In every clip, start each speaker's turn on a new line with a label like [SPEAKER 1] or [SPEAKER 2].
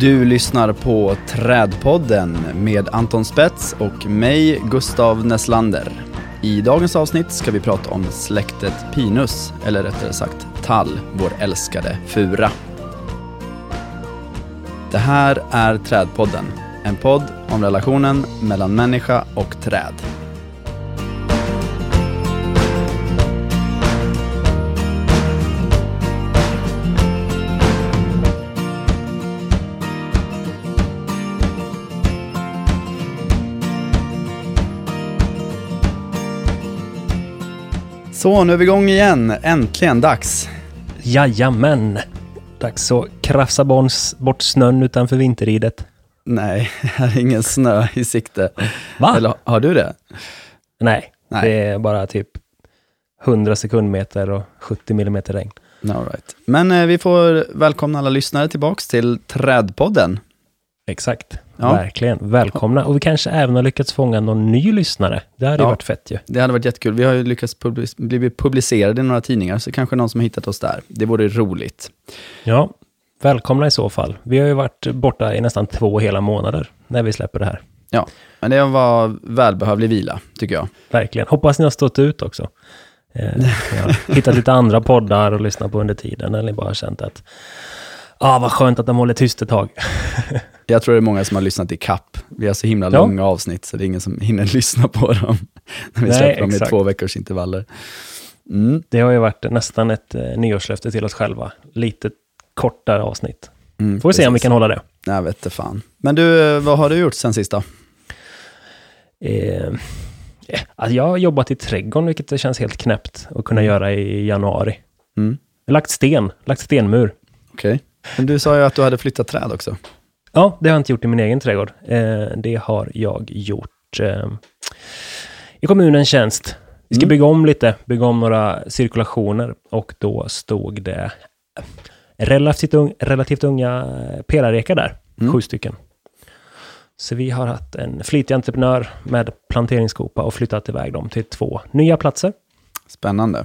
[SPEAKER 1] Du lyssnar på Trädpodden med Anton Spets och mig, Gustav Nesslander. I dagens avsnitt ska vi prata om släktet Pinus, eller rättare sagt tall, vår älskade fura. Det här är Trädpodden, en podd om relationen mellan människa och träd. Så, nu är vi igång igen. Äntligen dags.
[SPEAKER 2] Jajamän! Dags att krafsa bort snön utanför vinterridet.
[SPEAKER 1] Nej, här är ingen snö i sikte.
[SPEAKER 2] Va?
[SPEAKER 1] Eller har du det?
[SPEAKER 2] Nej,
[SPEAKER 1] Nej.
[SPEAKER 2] det är bara typ 100 sekundmeter och 70 millimeter regn.
[SPEAKER 1] All right. Men eh, vi får välkomna alla lyssnare tillbaks till Trädpodden.
[SPEAKER 2] Exakt,
[SPEAKER 1] Ja.
[SPEAKER 2] verkligen. Välkomna. Och vi kanske även har lyckats fånga någon ny lyssnare. Det hade ju
[SPEAKER 1] Ja.
[SPEAKER 2] varit fett ju.
[SPEAKER 1] Det hade varit jättekul. Vi har ju lyckats public- bli publicerade i några tidningar, så kanske någon som har hittat oss där. Det vore roligt.
[SPEAKER 2] Ja, välkomna i så fall. Vi har ju varit borta i nästan två hela månader när vi släpper det här.
[SPEAKER 1] Ja, men det var välbehövlig vila, tycker jag.
[SPEAKER 2] Verkligen. Hoppas ni har stått ut också. Eh, hittat lite andra poddar och lyssnat på under tiden, eller bara känt att ah, vad skönt att de håller tyst ett tag.
[SPEAKER 1] Jag tror det är många som har lyssnat i kapp. Vi har så himla
[SPEAKER 2] Ja.
[SPEAKER 1] långa avsnitt, så det är ingen som hinner lyssna på dem. När vi
[SPEAKER 2] Nej,
[SPEAKER 1] släpper dem i
[SPEAKER 2] exakt.
[SPEAKER 1] två veckors intervaller. Mm,
[SPEAKER 2] Det har ju varit nästan ett eh, nyårslöfte till oss själva. Lite kortare avsnitt.
[SPEAKER 1] mm,
[SPEAKER 2] Får vi se om vi
[SPEAKER 1] precis.
[SPEAKER 2] kan hålla det.
[SPEAKER 1] Jag vet inte fan. Men du, eh, vad har du gjort sen sista?
[SPEAKER 2] Eh, eh, alltså jag har jobbat i trädgården, vilket det känns helt knäppt att kunna göra i januari.
[SPEAKER 1] Mm.
[SPEAKER 2] Lagt sten, lagt stenmur.
[SPEAKER 1] Okej. Men du sa ju att du hade flyttat träd också.
[SPEAKER 2] Ja, det har jag inte gjort i min egen trädgård. Eh, det har jag gjort eh, i kommunens tjänst. Vi ska
[SPEAKER 1] Mm.
[SPEAKER 2] bygga om lite, bygga om några cirkulationer och då stod det relativt, ung, relativt unga pelarekar där,
[SPEAKER 1] Mm.
[SPEAKER 2] sju stycken. Så vi har haft en flitig entreprenör med planteringsskopa och flyttat iväg dem till två nya platser.
[SPEAKER 1] Spännande.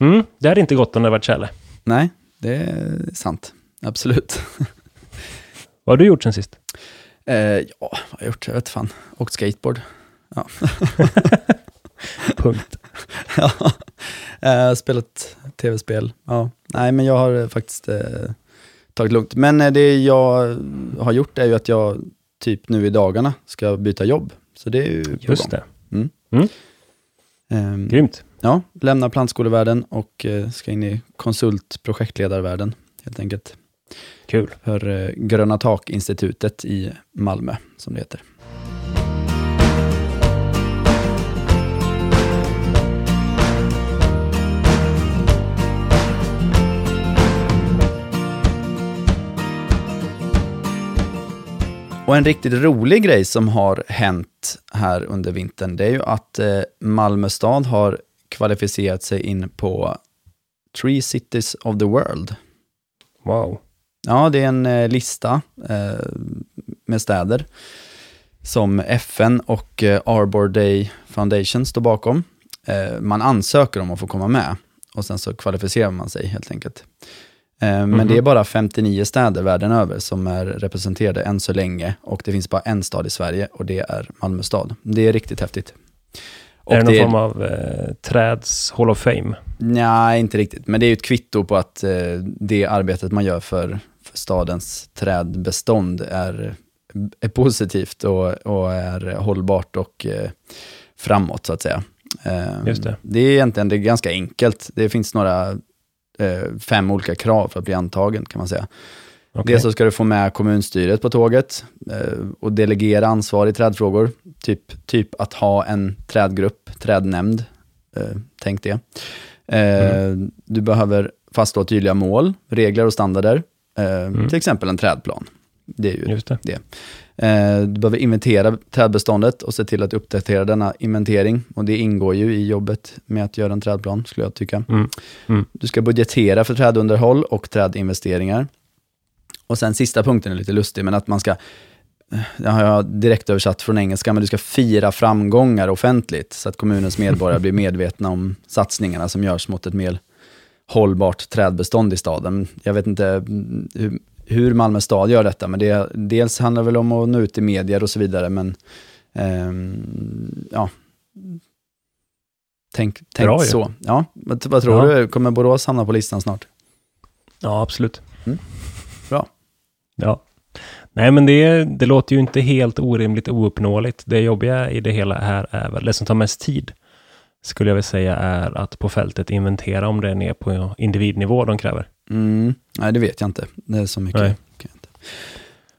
[SPEAKER 2] Mm, det hade inte gått om det varit tjäle.
[SPEAKER 1] Nej, det är sant. Absolut.
[SPEAKER 2] Vad har du gjort sen sist?
[SPEAKER 1] Eh, ja, vad har jag gjort? Jag vet fan. Åkt skateboard. Ja.
[SPEAKER 2] Punkt.
[SPEAKER 1] ja. Eh, spelat tv-spel. Ja. Nej, men jag har eh, faktiskt eh, tagit lugnt. Men eh, det jag har gjort är ju att jag typ nu i dagarna ska byta jobb. Så det är ju på
[SPEAKER 2] Just
[SPEAKER 1] gång.
[SPEAKER 2] det.
[SPEAKER 1] Ehm,
[SPEAKER 2] Grymt.
[SPEAKER 1] ja, lämna plantskolevärlden och eh, ska in i konsult projektledarvärlden helt enkelt.
[SPEAKER 2] Kul.
[SPEAKER 1] För eh, Gröna Tak-institutet i Malmö, som det heter. Och en riktigt rolig grej som har hänt här under vintern, det är ju att eh, Malmö stad har kvalificerat sig in på Three Cities of the World.
[SPEAKER 2] Wow.
[SPEAKER 1] Ja, det är en eh, lista eh, med städer som FN och eh, Arbor Day Foundation står bakom. Man ansöker om att få komma med och sen så kvalificerar man sig helt enkelt. Men
[SPEAKER 2] Mhm.
[SPEAKER 1] det är bara 59 städer världen över som är representerade än så länge och det finns bara en stad i Sverige och det är Malmö stad. Det är riktigt häftigt. Och
[SPEAKER 2] är det någon
[SPEAKER 1] det
[SPEAKER 2] form av eh, träds Hall of Fame?
[SPEAKER 1] Nej, inte riktigt. Men det är ju ett kvitto på att eh, det arbetet man gör för stadens trädbestånd är, är positivt och, och är hållbart och eh, framåt så att säga. Eh,
[SPEAKER 2] Just det.
[SPEAKER 1] det är egentligen det är ganska enkelt. Det finns några eh, fem olika krav för att bli antagen kan man säga.
[SPEAKER 2] Okej.
[SPEAKER 1] Dels så ska du få med kommunstyret på tåget eh, och delegera ansvar i trädfrågor. Typ, typ att ha en trädgrupp, trädnämnd. Eh, tänk det. Eh, Du behöver fastslå tydliga mål, regler och standarder. Eh, Till exempel en trädplan. Det är ju
[SPEAKER 2] Just det.
[SPEAKER 1] Eh, Du behöver inventera trädbeståndet och se till att uppdatera denna inventering. Och det ingår ju i jobbet med att göra en trädplan, skulle jag tycka.
[SPEAKER 2] Mm. Mm.
[SPEAKER 1] Du ska budgetera för trädunderhåll och trädinvesteringar. Och sen sista punkten är lite lustig, men att man ska, eh, det har jag direkt översatt från engelska, men du ska fira framgångar offentligt, så att kommunens medborgare blir medvetna om satsningarna som görs mot ett mer hållbart trädbestånd i staden. Jag vet inte mm, hur, hur Malmö stad gör detta, men det, dels handlar det väl om att nå ut i medier och så vidare, men ehm, ja. Tänk, tänk
[SPEAKER 2] Bra
[SPEAKER 1] så. Ja, vad, vad tror
[SPEAKER 2] Ja.
[SPEAKER 1] du? Kommer Borås hamna på listan snart?
[SPEAKER 2] Ja, absolut.
[SPEAKER 1] Mm. Bra.
[SPEAKER 2] Ja. Nej, men det, det låter ju inte helt orimligt ouppnåeligt. Det jobbiga i det hela här är väl, det som tar mest tid, skulle jag vilja säga, är att på fältet inventera om det är ner på individnivå de kräver.
[SPEAKER 1] Mm, nej, det vet jag inte. Det är så mycket.
[SPEAKER 2] Nej.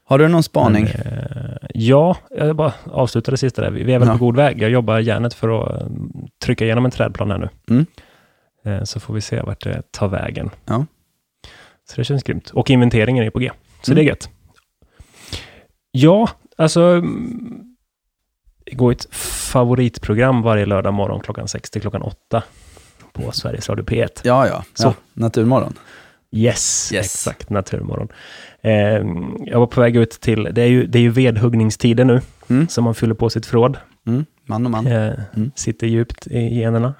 [SPEAKER 1] Har du någon spaning?
[SPEAKER 2] Men, eh, ja, jag bara avslutar det sista där. Vi är väl
[SPEAKER 1] Ja.
[SPEAKER 2] på god väg. Jag jobbar järnet för att eh, trycka igenom en trädplan här nu.
[SPEAKER 1] Mm.
[SPEAKER 2] Eh, så får vi se vart det tar vägen.
[SPEAKER 1] Ja.
[SPEAKER 2] Så det känns grymt. Och inventeringen är på G. Så
[SPEAKER 1] Mm.
[SPEAKER 2] det är gött. Ja, alltså... går ett favoritprogram varje lördag morgon klockan 6 till klockan 8 på Sveriges Radio P1.
[SPEAKER 1] Ja, ja.
[SPEAKER 2] Så.
[SPEAKER 1] ja. Naturmorgon.
[SPEAKER 2] Yes,
[SPEAKER 1] Yes.
[SPEAKER 2] exakt. Naturmorgon. Eh, jag var på väg ut till, det är ju, det är ju vedhuggningstider nu,
[SPEAKER 1] Mm.
[SPEAKER 2] så man fyller på sitt förråd.
[SPEAKER 1] Mm. Man och man.
[SPEAKER 2] Eh,
[SPEAKER 1] Mm.
[SPEAKER 2] Sitter djupt i generna.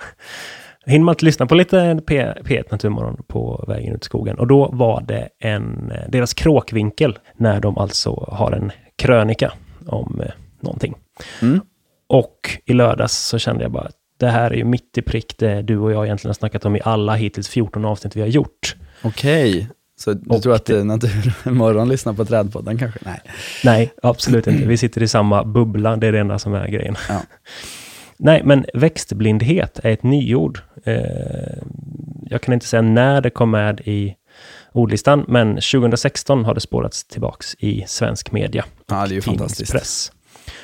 [SPEAKER 2] Hinner man inte lyssna på lite P, P1 Naturmorgon på vägen ut i skogen. Och då var det en, eh, deras kråkvinkel, när de alltså har en krönika om eh, någonting.
[SPEAKER 1] Mm.
[SPEAKER 2] Och i lördags så kände jag bara, det här är ju mitt i prick det du och jag egentligen har snackat om i alla hittills 14 avsnitt vi har gjort.
[SPEAKER 1] Okej. Så du
[SPEAKER 2] Och
[SPEAKER 1] tror att
[SPEAKER 2] det-
[SPEAKER 1] eh, Naturmorgon lyssnar på Trädpodden kanske? Nej.
[SPEAKER 2] Nej, absolut inte. Vi sitter i samma bubbla, det är det enda som är grejen.
[SPEAKER 1] Ja.
[SPEAKER 2] Nej, men växtblindhet är ett nyord. Eh, jag kan inte säga när det kom med i ordlistan, men 2016 har det spårats tillbaks i svensk media.
[SPEAKER 1] Ja, det är ju fantastiskt.
[SPEAKER 2] tidningspress.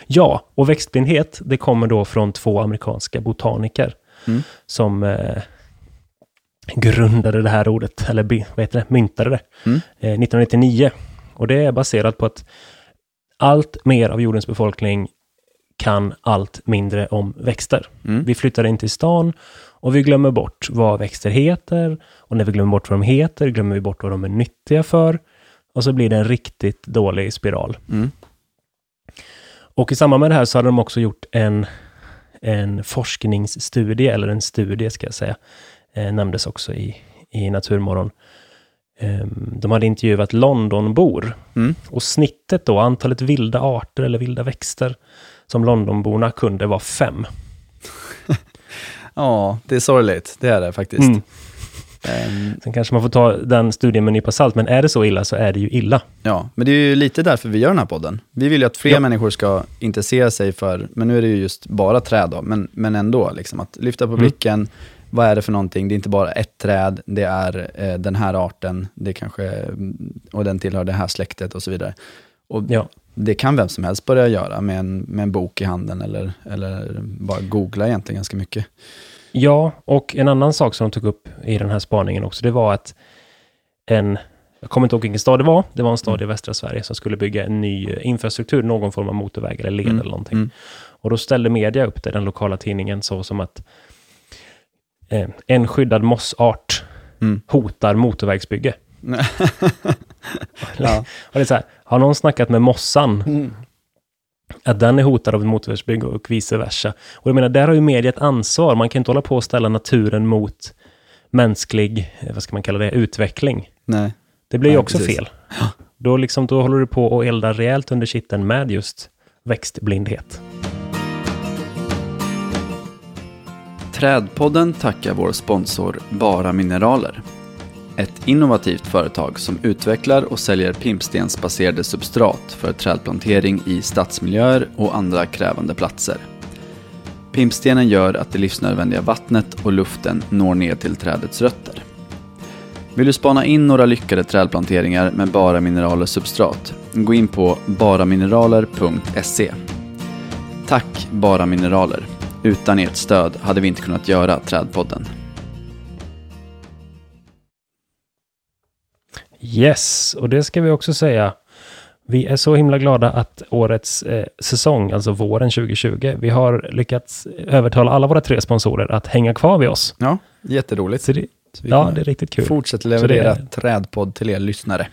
[SPEAKER 2] Ja, och växtblindhet, det kommer då från två amerikanska botaniker
[SPEAKER 1] Mm.
[SPEAKER 2] som eh, grundade det här ordet, eller vad heter det, myntade det,
[SPEAKER 1] Mm.
[SPEAKER 2] eh, 1999. Och det är baserat på att allt mer av jordens befolkning kan allt mindre om växter.
[SPEAKER 1] Mm.
[SPEAKER 2] Vi flyttar in till stan och vi glömmer bort vad växter heter. Och när vi glömmer bort vad de heter glömmer vi bort vad de är nyttiga för. Och så blir det en riktigt dålig spiral.
[SPEAKER 1] Mm.
[SPEAKER 2] Och i samband med det här så hade de också gjort en, en forskningsstudie, eller en studie ska jag säga, eh, nämndes också i, i Naturmorgon. Ehm, de hade intervjuat Londonbor
[SPEAKER 1] Mm.
[SPEAKER 2] och snittet då, antalet vilda arter eller vilda växter som Londonborna kunde var fem.
[SPEAKER 1] Ja, det är sorgligt. Det är det faktiskt.
[SPEAKER 2] Mm.
[SPEAKER 1] Ehm,
[SPEAKER 2] Sen kanske man får ta den studien med en nypa salt, men är det så illa så är det ju illa.
[SPEAKER 1] ja, men det är ju lite därför vi gör den här podden. Vi vill ju att fler
[SPEAKER 2] Ja.
[SPEAKER 1] människor ska intressera sig för, men nu är det ju just bara träd då, men, men ändå, liksom, att lyfta på
[SPEAKER 2] Mm.
[SPEAKER 1] blicken. Vad är det för någonting? Det är inte bara ett träd, det är eh, den här arten, det kanske, mm, och den tillhör det här släktet och så vidare. Och
[SPEAKER 2] Ja.
[SPEAKER 1] det kan vem som helst börja göra med en, med en bok i handen eller, eller bara googla egentligen ganska mycket.
[SPEAKER 2] Ja, och en annan sak som de tog upp i den här spaningen också, det var att en, jag kommer inte ihåg vilken stad det var, det var en stad i västra Sverige som skulle bygga en ny eh, infrastruktur, någon form av motorväg eller led
[SPEAKER 1] Mm,
[SPEAKER 2] eller någonting.
[SPEAKER 1] mm.
[SPEAKER 2] Och då ställde media upp det, den lokala tidningen, så som att eh, en skyddad mossart
[SPEAKER 1] Mm.
[SPEAKER 2] hotar motorvägsbygge.
[SPEAKER 1] ja.
[SPEAKER 2] Och det är så här, har någon snackat med mossan
[SPEAKER 1] Mm.
[SPEAKER 2] Att den är hotad av ett motorvägsbygge och vice versa. Och jag menar, där har ju media ett ansvar. Man kan inte hålla på och ställa naturen mot mänsklig, eh, vad ska man kalla det, utveckling.
[SPEAKER 1] Nej.
[SPEAKER 2] Det blir ju också
[SPEAKER 1] precis.
[SPEAKER 2] fel. Då, liksom, då håller du på och elda rejält under kitteln med just växtblindhet.
[SPEAKER 1] Trädpodden tackar vår sponsor Bara Mineraler. Ett innovativt företag som utvecklar och säljer pimpstensbaserade substrat för trädplantering i stadsmiljöer och andra krävande platser. Pimpstenen gör att det livsnödvändiga vattnet och luften når ner till trädets rötter. Vill du spana in några lyckade trädplanteringar med Bara Mineraler substrat? Gå in på baramineraler.se. Tack Bara Mineraler. Utan ert stöd hade vi inte kunnat göra Trädpodden.
[SPEAKER 2] Yes, och det ska vi också säga. Vi är så himla glada att årets eh, säsong, alltså våren 2020, vi har lyckats övertala alla våra tre sponsorer att hänga kvar vid oss.
[SPEAKER 1] Ja, jätteroligt.
[SPEAKER 2] Så det,
[SPEAKER 1] Så
[SPEAKER 2] ja, det är riktigt kul.
[SPEAKER 1] Fortsätt leverera
[SPEAKER 2] det-
[SPEAKER 1] trädpodd till er lyssnare.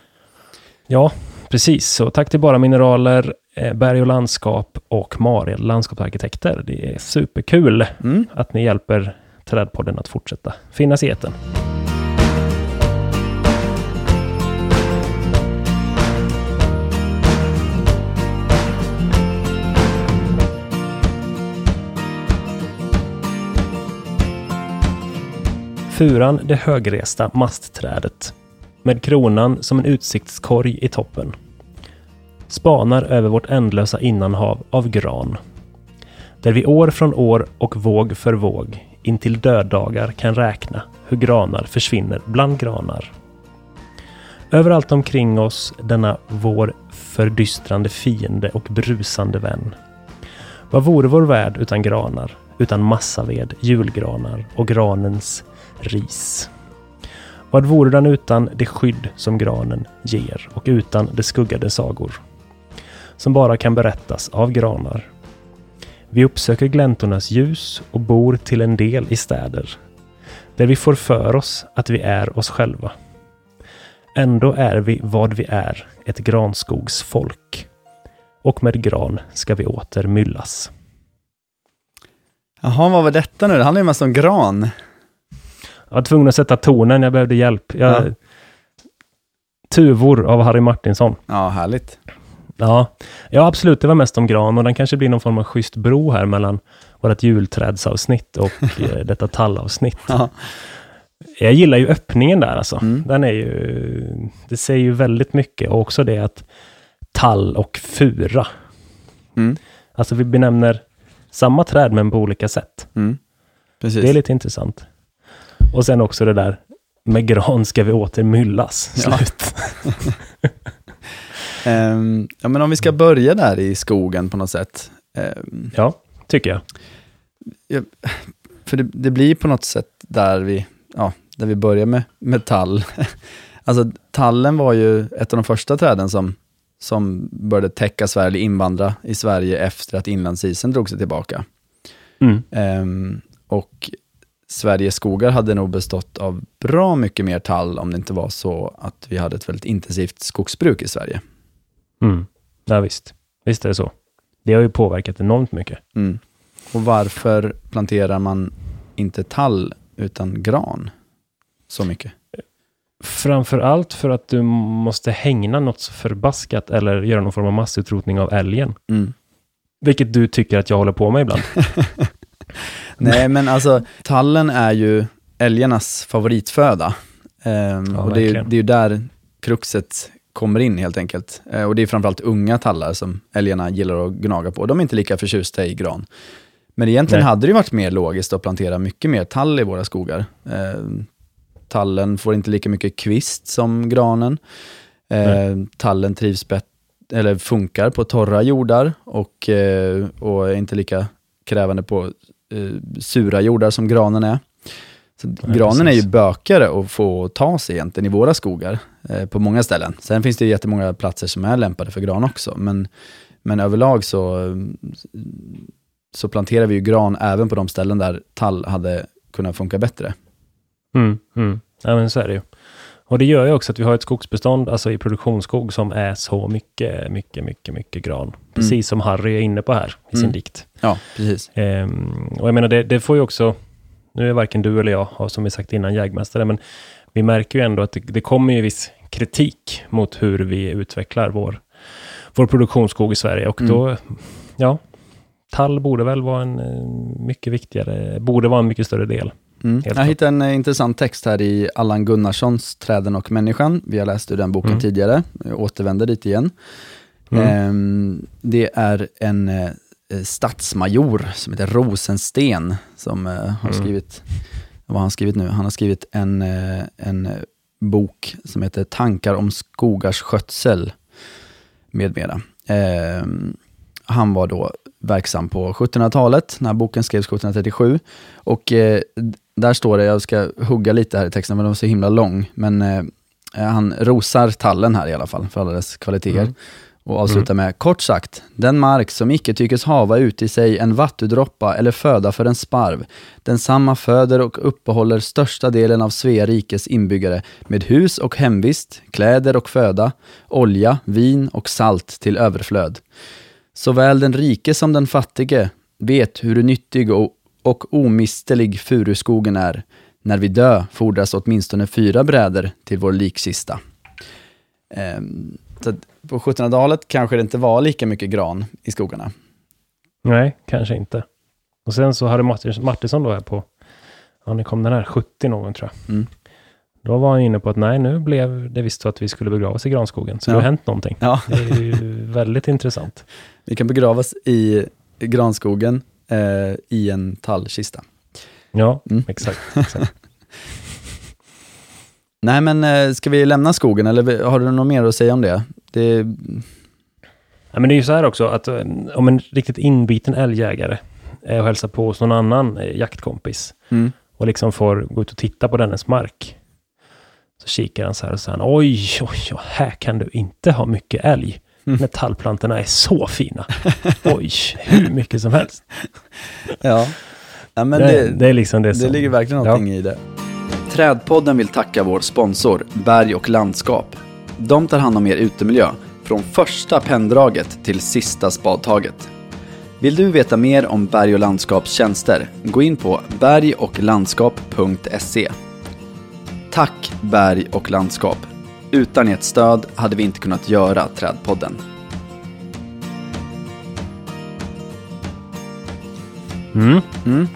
[SPEAKER 2] Ja, precis. Så tack till Bara Mineraler, eh, Berg och landskap och Maria landskapsarkitekter. Det är superkul
[SPEAKER 1] Mm.
[SPEAKER 2] att ni hjälper Trädpodden att fortsätta finnas i etern. Furan det högresta mastträdet med kronan som en utsiktskorg i toppen. Spanar över vårt ändlösa innanhav av gran. Där vi år från år och våg för våg intill döddagar kan räkna hur granar försvinner bland granar. Överallt omkring oss denna vår fördystrande fiende och brusande vän. Vad vore vår värld utan granar, utan massaved, julgranar och granens ris? Vad vore den utan det skydd som granen ger och utan de skuggade sagor? Som bara kan berättas av granar. Vi uppsöker gläntornas ljus och bor till en del i städer. Där vi får för oss att vi är oss själva. Ändå är vi vad vi är, ett granskogsfolk. Och med gran ska vi åter myllas.
[SPEAKER 1] Jaha, vad var detta nu? Det handlar ju mest om gran.
[SPEAKER 2] Jag var tvungen att sätta tonen, jag behövde hjälp. Jag...
[SPEAKER 1] Ja.
[SPEAKER 2] Tuvor av Harry Martinsson.
[SPEAKER 1] Ja, härligt.
[SPEAKER 2] Ja. ja, absolut. Det var mest om gran och den kanske blir någon form av schysst bro här mellan vårt julträdsavsnitt och eh, detta tallavsnitt.
[SPEAKER 1] Ja.
[SPEAKER 2] Jag gillar ju öppningen där alltså.
[SPEAKER 1] Mm.
[SPEAKER 2] Den är ju, det säger ju väldigt mycket och också det att tall och fura.
[SPEAKER 1] Mm.
[SPEAKER 2] Alltså vi benämner samma träd men på olika sätt.
[SPEAKER 1] Mm.
[SPEAKER 2] Det är lite intressant. Och sen också det där med gran ska vi åter myllas.
[SPEAKER 1] Ja.
[SPEAKER 2] Slut.
[SPEAKER 1] Ehm, ja, men om vi ska börja där i skogen på något sätt. Ehm,
[SPEAKER 2] Ja, tycker jag.
[SPEAKER 1] för det, det blir på något sätt där vi, ja, där vi börjar med, med tall. alltså tallen var ju ett av de första träden som, som började täcka Sverige, eller invandra i Sverige efter att inlandsisen drog sig tillbaka.
[SPEAKER 2] Mm.
[SPEAKER 1] Ehm, och Sveriges skogar hade nog bestått av bra mycket mer tall om det inte var så att vi hade ett väldigt intensivt skogsbruk i Sverige.
[SPEAKER 2] Mm. Ja, visst. Visst är det så. Det har ju påverkat enormt mycket.
[SPEAKER 1] Mm. Och varför planterar man inte tall utan gran så mycket?
[SPEAKER 2] Framför allt för att du måste hängna något så förbaskat eller göra någon form av massutrotning av älgen.
[SPEAKER 1] Mm.
[SPEAKER 2] Vilket du tycker att jag håller på med ibland.
[SPEAKER 1] Nej, men alltså tallen är ju älgarnas favoritföda. Ehm,
[SPEAKER 2] Ja,
[SPEAKER 1] och det är, ju, det är ju där kruxet kommer in helt enkelt. Eh, och det är framförallt unga tallar som älgarna gillar att gnaga på. De är inte lika förtjusta i gran. Men egentligen
[SPEAKER 2] Nej.
[SPEAKER 1] hade det ju varit mer logiskt att plantera mycket mer tall i våra skogar. Ehm, tallen får inte lika mycket kvist som granen. Ehm, tallen trivs bättre eller funkar på torra jordar och, eh, och är inte lika krävande på sura jordar som granen är. Så
[SPEAKER 2] Ja,
[SPEAKER 1] granen är ju
[SPEAKER 2] precis.
[SPEAKER 1] bökare att få ta sig egentligen i våra skogar eh, på många ställen. Sen finns det ju jättemånga platser som är lämpade för gran också, men, men överlag så, eh, så planterar vi ju gran även på de ställen där tall hade kunnat funka bättre.
[SPEAKER 2] Mm, mm. Ja, men så är det ju. Och det gör ju också att vi har ett skogsbestånd, alltså i produktionsskog, som är så mycket, mycket, mycket, mycket gran. Precis som Harry är inne på här i sin
[SPEAKER 1] Mm.
[SPEAKER 2] dikt.
[SPEAKER 1] Ja, precis.
[SPEAKER 2] Ehm, och jag menar, det, det får ju också, nu är varken du eller jag, har som vi sagt innan, jägmästare, men vi märker ju ändå att det, det kommer ju viss kritik mot hur vi utvecklar vår, vår produktionsskog i Sverige. Och
[SPEAKER 1] Mm.
[SPEAKER 2] då, ja, tall borde väl vara en eh, mycket viktigare, borde vara en mycket större del.
[SPEAKER 1] Mm. Jag hittade en eh, intressant text här i Allan Gunnarssons Träden och människan. Vi har läst ur den boken
[SPEAKER 2] Mm.
[SPEAKER 1] tidigare, jag återvänder dit igen.
[SPEAKER 2] Mm.
[SPEAKER 1] Ehm, det är en eh, stadsmajor som heter Rosensten som eh, har
[SPEAKER 2] Mm.
[SPEAKER 1] skrivit, vad har han skrivit nu? Han har skrivit en, eh, en eh, bok som heter Tankar om skogars skötsel med mera. Ehm, han var då verksam på 1700-talet, när boken skrevs 1737. Och eh, där står det, jag ska hugga lite här i texten, men den var så himla lång, men eh, han rosar tallen här i alla fall, för alla dess kvaliteter.
[SPEAKER 2] Mm.
[SPEAKER 1] Och avslutar med, kort sagt, den mark som icke tyckes hava ut i sig en vattudroppa eller föda för en sparv, densamma föder och uppehåller största delen av Svea rikes inbyggare med hus och hemvist, kläder och föda, olja, vin och salt till överflöd. Såväl den rike som den fattige vet hur nyttig och, och omistlig furuskogen är. När vi dö fordras åtminstone fyra bräder till vår likkista. Ehm, så på 1700-talet kanske det inte var lika mycket gran i skogarna.
[SPEAKER 2] Nej, kanske inte. Och sen så Martins, Martinsson då här på ja, när kom den här? 70 någon tror jag.
[SPEAKER 1] Mm.
[SPEAKER 2] Då var han inne på att nej, nu blev det visst så att vi skulle begravas i granskogen. Så
[SPEAKER 1] Ja.
[SPEAKER 2] det har hänt någonting.
[SPEAKER 1] Ja,
[SPEAKER 2] Det är ju väldigt intressant.
[SPEAKER 1] vi kan begravas i granskogen eh, i en tallkista.
[SPEAKER 2] Ja,
[SPEAKER 1] Mm.
[SPEAKER 2] exakt. exakt.
[SPEAKER 1] Nej men eh, ska vi lämna skogen eller har du något mer att säga om det? det
[SPEAKER 2] Ja, men det är ju så här också, att eh, om en riktigt inbiten älgjägare är och hälsar på hos någon annan eh, jaktkompis
[SPEAKER 1] mm,
[SPEAKER 2] och liksom får gå ut och titta på dennes mark. Så kikar han så här och säger oj, oj, oj, här kan du inte ha mycket älg.
[SPEAKER 1] Mm.
[SPEAKER 2] När tallplantorna är så fina. Oj, hur mycket som helst.
[SPEAKER 1] ja. ja men
[SPEAKER 2] det,
[SPEAKER 1] det,
[SPEAKER 2] det är liksom det
[SPEAKER 1] det
[SPEAKER 2] som...
[SPEAKER 1] ligger verkligen någonting i det. Trädpodden vill tacka vår sponsor Berg och landskap. De tar hand om er utemiljö från första penndraget till sista spadtaget. Vill du veta mer om Berg och landskaps tjänster? Gå in på bergochlandskap.se. Tack Berg och landskap. Utan ert stöd hade vi inte kunnat göra Trädpodden.
[SPEAKER 2] Mm.
[SPEAKER 1] Mm.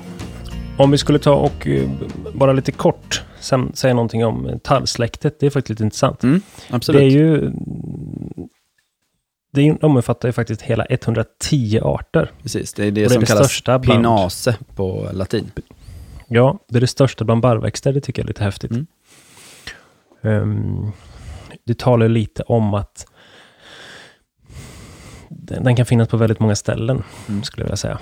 [SPEAKER 2] Om vi skulle ta och eh, bara lite kort sen, säga någonting om tallsläktet. Det är faktiskt lite intressant.
[SPEAKER 1] Mm, absolut.
[SPEAKER 2] Det är ju... Det är- omfattar ju faktiskt hela 110 arter.
[SPEAKER 1] Precis, det är det
[SPEAKER 2] det är
[SPEAKER 1] som
[SPEAKER 2] det
[SPEAKER 1] kallas
[SPEAKER 2] största bland-
[SPEAKER 1] pinase på latin.
[SPEAKER 2] Ja, det är det största bland barrväxter. Det tycker jag är lite häftigt.
[SPEAKER 1] Mm.
[SPEAKER 2] Ehm, det talar lite om att den, kan finnas på väldigt många ställen,
[SPEAKER 1] Mm.
[SPEAKER 2] skulle jag vilja säga.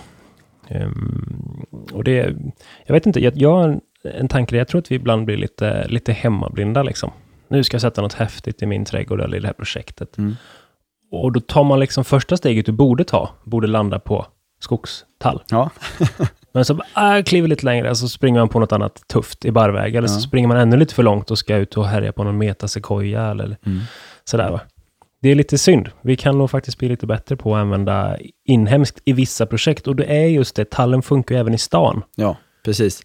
[SPEAKER 2] Ehm, och det, jag vet inte, jag, jag har en, en tanke, jag tror att vi ibland blir lite, lite hemmablinda liksom. Nu ska jag sätta något häftigt i min trädgård eller i det här projektet.
[SPEAKER 1] Mm.
[SPEAKER 2] Och då tar man liksom första steget du borde ta, borde landa på skogstall.
[SPEAKER 1] Ja,
[SPEAKER 2] Men så äh, kliver lite längre, så springer man på något annat tufft i barrväg. Eller så
[SPEAKER 1] Ja.
[SPEAKER 2] springer man ännu lite för långt och ska ut och härja på någon metasequoia eller
[SPEAKER 1] mm.
[SPEAKER 2] sådär va. Det är lite synd. Vi kan nog faktiskt bli lite bättre på att använda inhemskt i vissa projekt. Och det är just det, tallen funkar ju även i stan.
[SPEAKER 1] ja precis.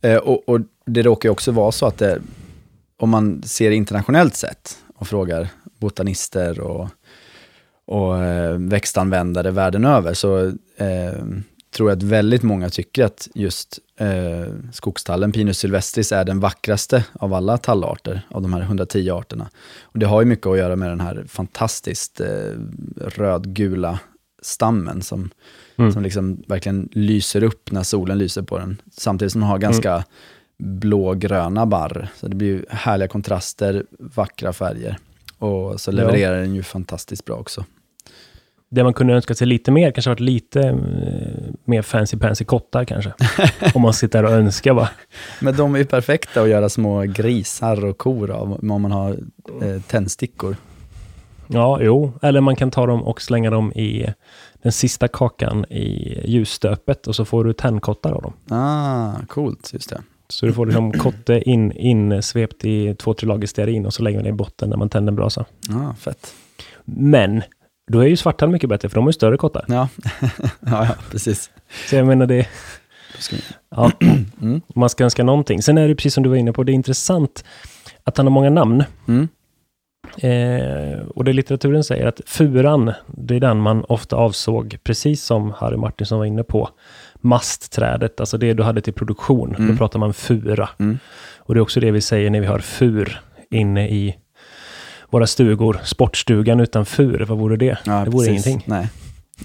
[SPEAKER 1] Eh, och, och det råkar ju också vara så att det, om man ser internationellt sett och frågar botanister och, och eh, växtanvändare världen över så eh, tror jag att väldigt många tycker att just eh, skogstallen, Pinus sylvestris, är den vackraste av alla tallarter, av de här 110 arterna. Och det har ju mycket att göra med den här fantastiskt eh, rödgula stammen som,
[SPEAKER 2] Mm.
[SPEAKER 1] som liksom verkligen lyser upp när solen lyser på den. Samtidigt som den har ganska blågröna barr. Så det blir ju härliga kontraster, vackra färger. Och så
[SPEAKER 2] Ja.
[SPEAKER 1] levererar den ju fantastiskt bra också.
[SPEAKER 2] Det man kunde önska sig lite mer, kanske varit lite eh, mer fancy-pansy kottar kanske. om man sitter och önskar bara.
[SPEAKER 1] Men de är ju perfekta att göra små grisar och kor av om man har eh, tändstickor.
[SPEAKER 2] Ja, jo. Eller man kan ta dem och slänga dem i den sista kakan i ljusstöpet och så får du tändkottar av dem.
[SPEAKER 1] Ah, coolt, just det.
[SPEAKER 2] Så du får liksom kotte in, insvept i två, tre lager stearin och så lägger man det i botten när man tänder en brasa.
[SPEAKER 1] Ah, fett.
[SPEAKER 2] Men, då är ju svartall mycket bättre för de har ju större kottar.
[SPEAKER 1] Ja, ja, ja precis.
[SPEAKER 2] Så jag menar det, ja,
[SPEAKER 1] Mm.
[SPEAKER 2] man ska önska någonting. Sen är det precis som du var inne på, det är intressant att han har många namn.
[SPEAKER 1] Mm.
[SPEAKER 2] Eh, och det litteraturen säger att furan, det är den man ofta avsåg, precis som Harry Martinsson var inne på, mastträdet, alltså det du hade till produktion.
[SPEAKER 1] Mm.
[SPEAKER 2] Då pratar man fura.
[SPEAKER 1] Mm.
[SPEAKER 2] Och det är också det vi säger när vi har fur inne i våra stugor. Sportstugan utan fur, vad vore det?
[SPEAKER 1] Ja,
[SPEAKER 2] det vore
[SPEAKER 1] precis.
[SPEAKER 2] ingenting,
[SPEAKER 1] Nej.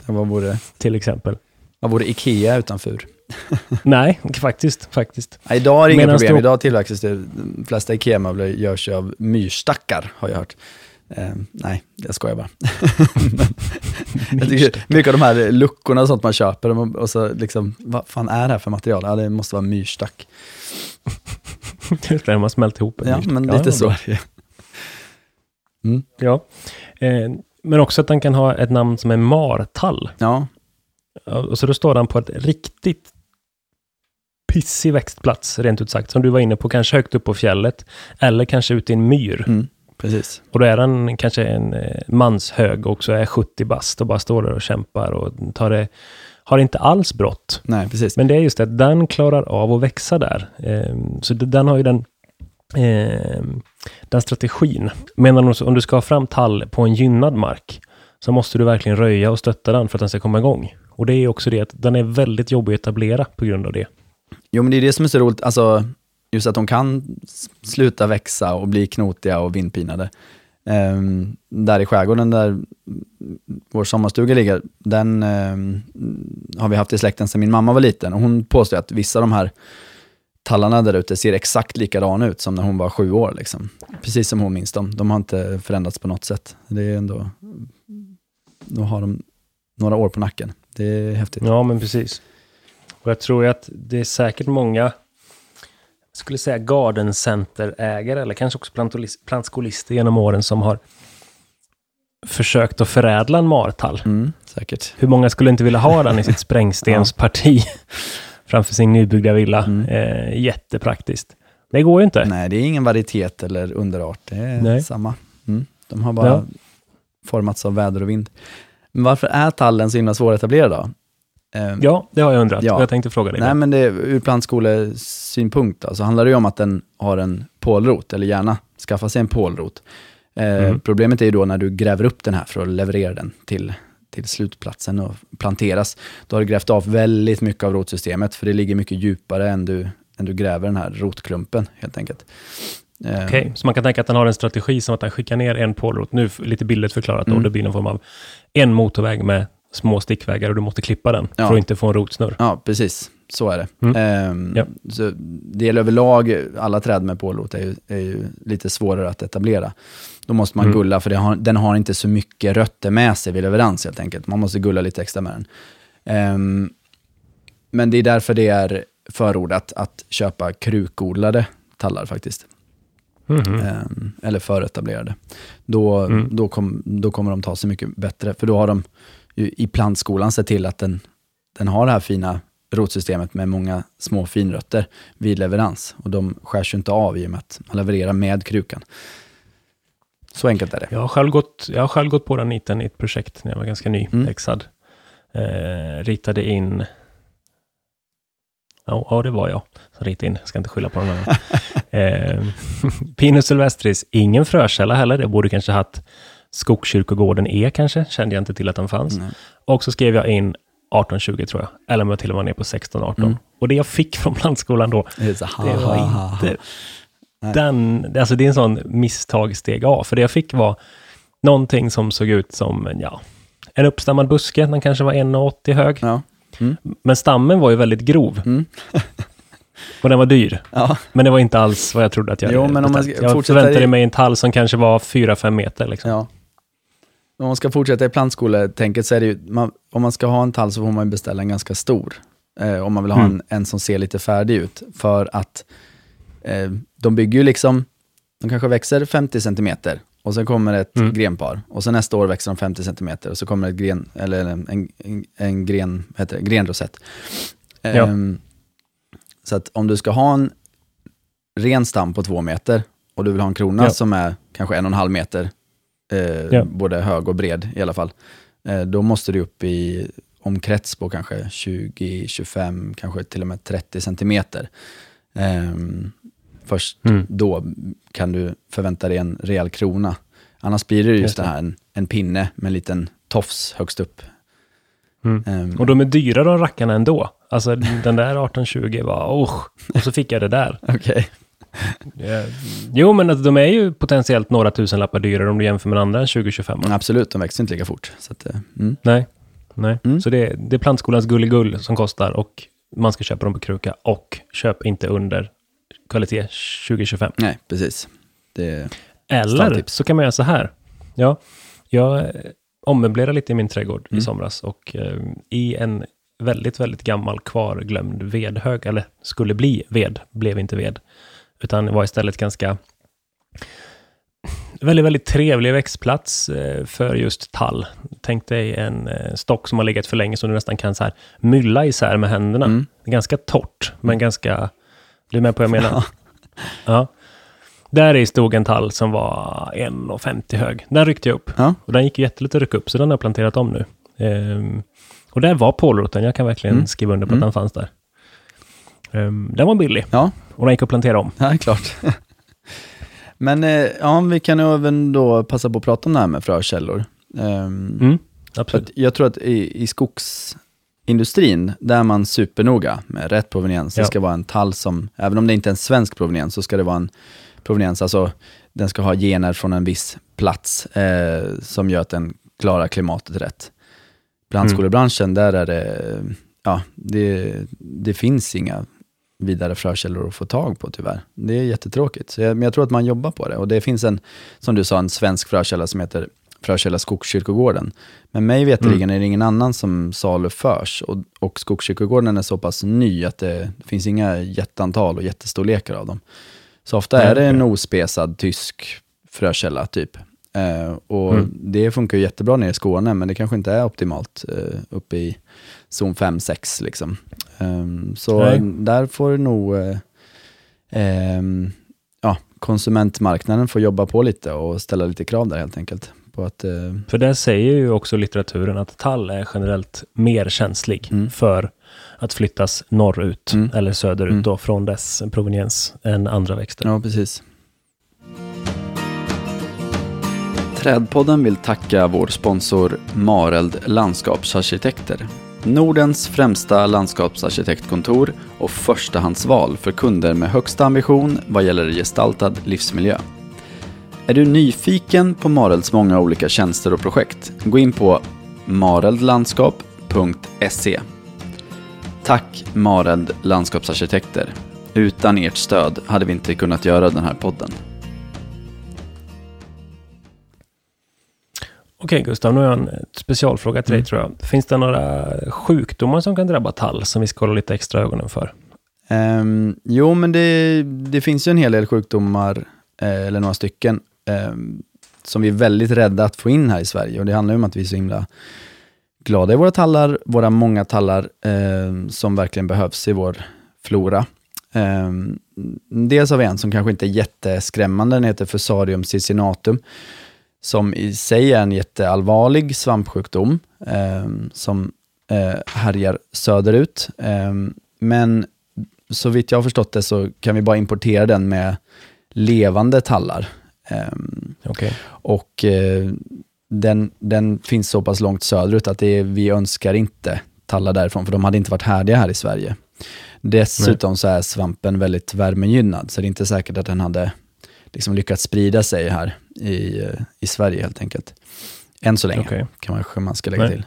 [SPEAKER 1] Ja, vad vore,
[SPEAKER 2] till exempel.
[SPEAKER 1] vad vore Ikea utan fur?
[SPEAKER 2] Nej, faktiskt, faktiskt.
[SPEAKER 1] Ja, idag är det inga
[SPEAKER 2] Medans
[SPEAKER 1] problem.
[SPEAKER 2] då-
[SPEAKER 1] Idag tillverkas det, de flesta Ikea-möbler görs ju av myrstackar, har jag hört. Eh, nej, jag skojar bara. Jag tycker, mycket av de här luckorna och sånt man köper, och- så liksom, vad fan är det här för material? Ja, det måste vara myrstack.
[SPEAKER 2] Just det, de har smält ihop.
[SPEAKER 1] Ja, men lite så är det mm.
[SPEAKER 2] Ja. Eh, men också att han kan ha ett namn som är martall.
[SPEAKER 1] Ja,
[SPEAKER 2] Och så då står han på ett riktigt pissig växtplats, rent ut sagt. Som du var inne på, kanske högt upp på fjället. Eller kanske ute i en myr.
[SPEAKER 1] mm. precis.
[SPEAKER 2] Och då är han kanske en eh, manshög och också är 70 bast och bara står där och kämpar och tar det, har inte alls brått.
[SPEAKER 1] Nej, precis.
[SPEAKER 2] Men det är just det, att den klarar av att växa där. Ehm, så den har ju den, eh, den strategin. Men om du- ska ha fram tall på en gynnad mark, så måste du verkligen röja och stötta den för att den ska komma igång. Och det är också det att den är väldigt jobbig att etablera på grund av det.
[SPEAKER 1] Jo, men det är det som är så roligt, alltså just att de kan sluta växa och bli knotiga och vindpinade. Um, där i skärgården där vår sommarstuga ligger, den um, har vi haft i släkten sedan min mamma var liten och hon påstår att vissa av de här tallarna där ute ser exakt likadana ut som när hon var sju år. Liksom. Precis som hon minns dem. De har inte förändrats på något sätt. Det är ändå, då har de några år på nacken. Det är häftigt.
[SPEAKER 2] Ja, men precis. Och jag tror att det är säkert många, jag skulle säga garden center-ägare, eller kanske också plantskolister genom åren som har försökt att förädla en martall.
[SPEAKER 1] Mm, säkert.
[SPEAKER 2] Hur många skulle inte vilja ha den i sitt sprängstensparti framför sin nybyggda villa?
[SPEAKER 1] Mm.
[SPEAKER 2] Eh, jättepraktiskt. Det går ju inte.
[SPEAKER 1] Nej, det är ingen varietet eller underart. Det är
[SPEAKER 2] Nej.
[SPEAKER 1] samma. Mm. De har bara
[SPEAKER 2] Ja.
[SPEAKER 1] formats av väder och vind. Men varför är tallen så himla svåretablerad då? Ehm,
[SPEAKER 2] Ja, det har jag undrat.
[SPEAKER 1] Ja.
[SPEAKER 2] Jag tänkte fråga dig.
[SPEAKER 1] Nej,
[SPEAKER 2] det.
[SPEAKER 1] men det, ur plantskolesynpunkt då, så handlar det ju om att den har en pålrot, eller gärna skaffa sig en pålrot. Eh,
[SPEAKER 2] Mm.
[SPEAKER 1] Problemet är ju då när du gräver upp den här för att leverera den till, till slutplatsen och planteras. Då har du grävt av väldigt mycket av rotsystemet, för det ligger mycket djupare än du, än du gräver den här rotklumpen helt enkelt. Eh,
[SPEAKER 2] Okej, så man kan tänka att den har en strategi som att den skickar ner en pålrot. Nu lite billigt förklarat
[SPEAKER 1] Mm.
[SPEAKER 2] det blir någon form av en motorväg med små stickvägar och du måste klippa den
[SPEAKER 1] Ja.
[SPEAKER 2] för att inte få en rotsnurr.
[SPEAKER 1] Ja, precis. Så är det.
[SPEAKER 2] Mm.
[SPEAKER 1] Ehm,
[SPEAKER 2] Ja.
[SPEAKER 1] så det gäller överlag, alla träd med pålrot är ju, är ju lite svårare att etablera. Då måste man
[SPEAKER 2] Mm.
[SPEAKER 1] gulla, för har, den har inte så mycket rötter med sig vid leverans helt enkelt. Man måste gulla lite extra med den. Ehm, men det är därför det är förordat att köpa krukodlade tallar faktiskt.
[SPEAKER 2] Mhm.
[SPEAKER 1] Ehm, eller företablerade. Då,
[SPEAKER 2] Mm.
[SPEAKER 1] då, kom, då kommer de ta sig mycket bättre, för då har de i plantskolan sett till att den, den har det här fina rotsystemet med många små finrötter vid leverans. Och de skärs ju inte av i och med att man levererar med krukan. Så enkelt är det.
[SPEAKER 2] Jag, har själv gått, jag har själv gått på den niten i ett projekt när jag var ganska ny,
[SPEAKER 1] Mm.
[SPEAKER 2] Eh, ritade in... Ja, ja, det var jag som ritade in. Jag ska inte skylla på någon annan. eh, Pinus sylvestris, ingen frökälla heller. Jag borde kanske haft Skogskyrkogården E kanske, kände jag inte till att den fanns.
[SPEAKER 1] Nej.
[SPEAKER 2] Och så skrev jag in 1820 tror jag, eller om jag till och med var ner på 16-18.
[SPEAKER 1] Mm.
[SPEAKER 2] Och det jag fick från plantskolan då,
[SPEAKER 1] Det, så, ha,
[SPEAKER 2] det var
[SPEAKER 1] ha, ha, ha.
[SPEAKER 2] inte
[SPEAKER 1] Nej.
[SPEAKER 2] den, alltså det är en sån misstag steg A, för det jag fick var någonting som såg ut som ja, en uppstammad buske, den kanske var 1,80 hög,
[SPEAKER 1] Ja.
[SPEAKER 2] men stammen var ju väldigt grov.
[SPEAKER 1] Mm.
[SPEAKER 2] Och den var dyr,
[SPEAKER 1] Ja.
[SPEAKER 2] men det var inte alls vad jag trodde att jag
[SPEAKER 1] Jo,
[SPEAKER 2] hade
[SPEAKER 1] men om man
[SPEAKER 2] Jag
[SPEAKER 1] fortsätta
[SPEAKER 2] förväntade mig en tall som kanske var 4-5 meter. Liksom.
[SPEAKER 1] ja. Om man ska fortsätta i plantskoletänket så är det ju, man, om man ska ha en tall så får man beställa en ganska stor. Eh, om man vill ha
[SPEAKER 2] Mm.
[SPEAKER 1] en, en som ser lite färdig ut. För att eh, de bygger ju liksom, de kanske växer 50 centimeter och sen kommer ett
[SPEAKER 2] Mm.
[SPEAKER 1] grenpar och sen nästa år växer de 50 centimeter och så kommer ett gren, eller en, en, en, en gren, heter det, grenrosett.
[SPEAKER 2] Ja.
[SPEAKER 1] Ehm, Så att om du ska ha en ren stam på två meter och du vill ha en krona
[SPEAKER 2] Ja.
[SPEAKER 1] som är kanske en och en halv meter, eh,
[SPEAKER 2] Ja.
[SPEAKER 1] både hög och bred i alla fall, eh, då måste du upp i omkrets på kanske 20, 25, kanske till och med 30 centimeter. Ehm, först
[SPEAKER 2] Mm.
[SPEAKER 1] då kan du förvänta dig en rejäl krona. Annars blir det just
[SPEAKER 2] Just det.
[SPEAKER 1] här, en, en pinne med en liten tofs högst upp.
[SPEAKER 2] Mm.
[SPEAKER 1] Ehm,
[SPEAKER 2] Och de är dyra de rackarna ändå. Alltså den där 1820 var, oh, och så fick jag det där.
[SPEAKER 1] Okej.
[SPEAKER 2] Eh, Jo, men att de är ju potentiellt några tusen lappar dyrare om du jämför med andra än 2025.
[SPEAKER 1] Men Absolut, de växer inte lika fort. Så att, eh, mm.
[SPEAKER 2] Nej, nej.
[SPEAKER 1] Mm.
[SPEAKER 2] Så det, det är plantskolans gulligull som kostar och man ska köpa dem på kruka och köp inte under kvalitet 2025.
[SPEAKER 1] Nej, precis. Det,
[SPEAKER 2] Eller så kan man göra så här. Ja, jag eh, ommöblerade lite i min trädgård i
[SPEAKER 1] Mm.
[SPEAKER 2] somras och eh, i en väldigt, väldigt gammal kvarglömd vedhög, eller skulle bli ved, blev inte ved, utan var istället ganska väldigt, väldigt trevlig växtplats eh, för just tall. Tänk dig en stock som har legat för länge som du nästan kan så här mylla isär med händerna.
[SPEAKER 1] mm.
[SPEAKER 2] Ganska torrt, men ganska... Du är med på vad jag menar?
[SPEAKER 1] Ja.
[SPEAKER 2] Där i stod en tall som var 1,50 hög. Den ryckte jag upp.
[SPEAKER 1] Ja.
[SPEAKER 2] Och den gick jättelätt att rycka upp, så den har jag planterat om nu. Ehm, och där var pålroten. Jag kan verkligen
[SPEAKER 1] Mm.
[SPEAKER 2] skriva under på
[SPEAKER 1] Mm.
[SPEAKER 2] att den fanns där. Ehm, den var billig
[SPEAKER 1] ja,
[SPEAKER 2] och den gick att plantera om.
[SPEAKER 1] ja, klart. Men eh, ja, vi kan även då passa på att prata om det här med frökällor. Ehm,
[SPEAKER 2] Mm, absolut.
[SPEAKER 1] jag tror att i, i skogs industrin, där är man supernoga med rätt proveniens.
[SPEAKER 2] Ja.
[SPEAKER 1] Det ska vara en tall som, även om det inte är en svensk proveniens, så ska det vara en proveniens, alltså den ska ha gener från en viss plats eh, som gör att den klarar klimatet rätt. Plantskolebranschen, där är det, ja, det, det finns inga vidare frökällor att få tag på tyvärr. Det är jättetråkigt. Jag, men jag tror att man jobbar på det. Och det finns en, som du sa, en svensk frökälla som heter Frökälla Skogskyrkogården. Men mig veterligen är det ingen annan som saluförs. Och, och Skogskyrkogården är så pass ny att det, det finns inga jätteantal och jättestorlekar av dem. Så ofta är det en ospesad tysk frökälla typ. Eh, och
[SPEAKER 2] Mm.
[SPEAKER 1] det funkar ju jättebra nere i Skåne, men det kanske inte är optimalt eh, uppe i zon 5-6 liksom. Ehm, så
[SPEAKER 2] Nej.
[SPEAKER 1] där får nog eh, ehm, ja, konsumentmarknaden få jobba på lite och ställa lite krav där helt enkelt. På att, eh,
[SPEAKER 2] För där säger ju också litteraturen att tall är generellt mer känslig
[SPEAKER 1] Mm.
[SPEAKER 2] för att flyttas norrut
[SPEAKER 1] Mm.
[SPEAKER 2] eller söderut
[SPEAKER 1] Mm.
[SPEAKER 2] då från dess proveniens än andra växter.
[SPEAKER 1] Ja, precis. Trädpodden vill tacka vår sponsor Mareld Landskapsarkitekter. Nordens främsta landskapsarkitektkontor och förstahandsval för kunder med högsta ambition vad gäller gestaltad livsmiljö. Är du nyfiken på Marelds många olika tjänster och projekt? Gå in på mareldlandskap.se. Tack Mareld Landskapsarkitekter. Utan ert stöd hade vi inte kunnat göra den här podden.
[SPEAKER 2] Okej Gustav, nu har jag en specialfråga till dig
[SPEAKER 1] Mm.
[SPEAKER 2] tror jag. Finns det några sjukdomar som kan drabba tall som vi ska hålla lite extra ögonen för?
[SPEAKER 1] Ehm, jo, men det, det finns ju en hel del sjukdomar, eh, eller några stycken, eh, som vi är väldigt rädda att få in här i Sverige. Och det handlar ju om att vi är så himla glada i våra tallar, våra många tallar eh, som verkligen behövs i vår flora. Eh, dels har vi en som kanske inte är jätteskrämmande, den heter Fusarium cicinatum, som i sig är en jätteallvarlig svampsjukdom eh, som eh, härjar söderut. Ehm, men så vitt jag har förstått det så kan vi bara importera den med levande tallar. Ehm,
[SPEAKER 2] Okej.
[SPEAKER 1] och eh, den, den finns så pass långt söderut att det är, vi önskar inte tallar därifrån, för de hade inte varit härdiga här i Sverige. Dessutom så är svampen väldigt värmegynnad, så det är inte säkert att den hade liksom lyckats sprida sig här i, eh, i Sverige helt enkelt. Än så länge,
[SPEAKER 2] Okej.
[SPEAKER 1] kan man, man ska lägga
[SPEAKER 2] Nej.
[SPEAKER 1] till.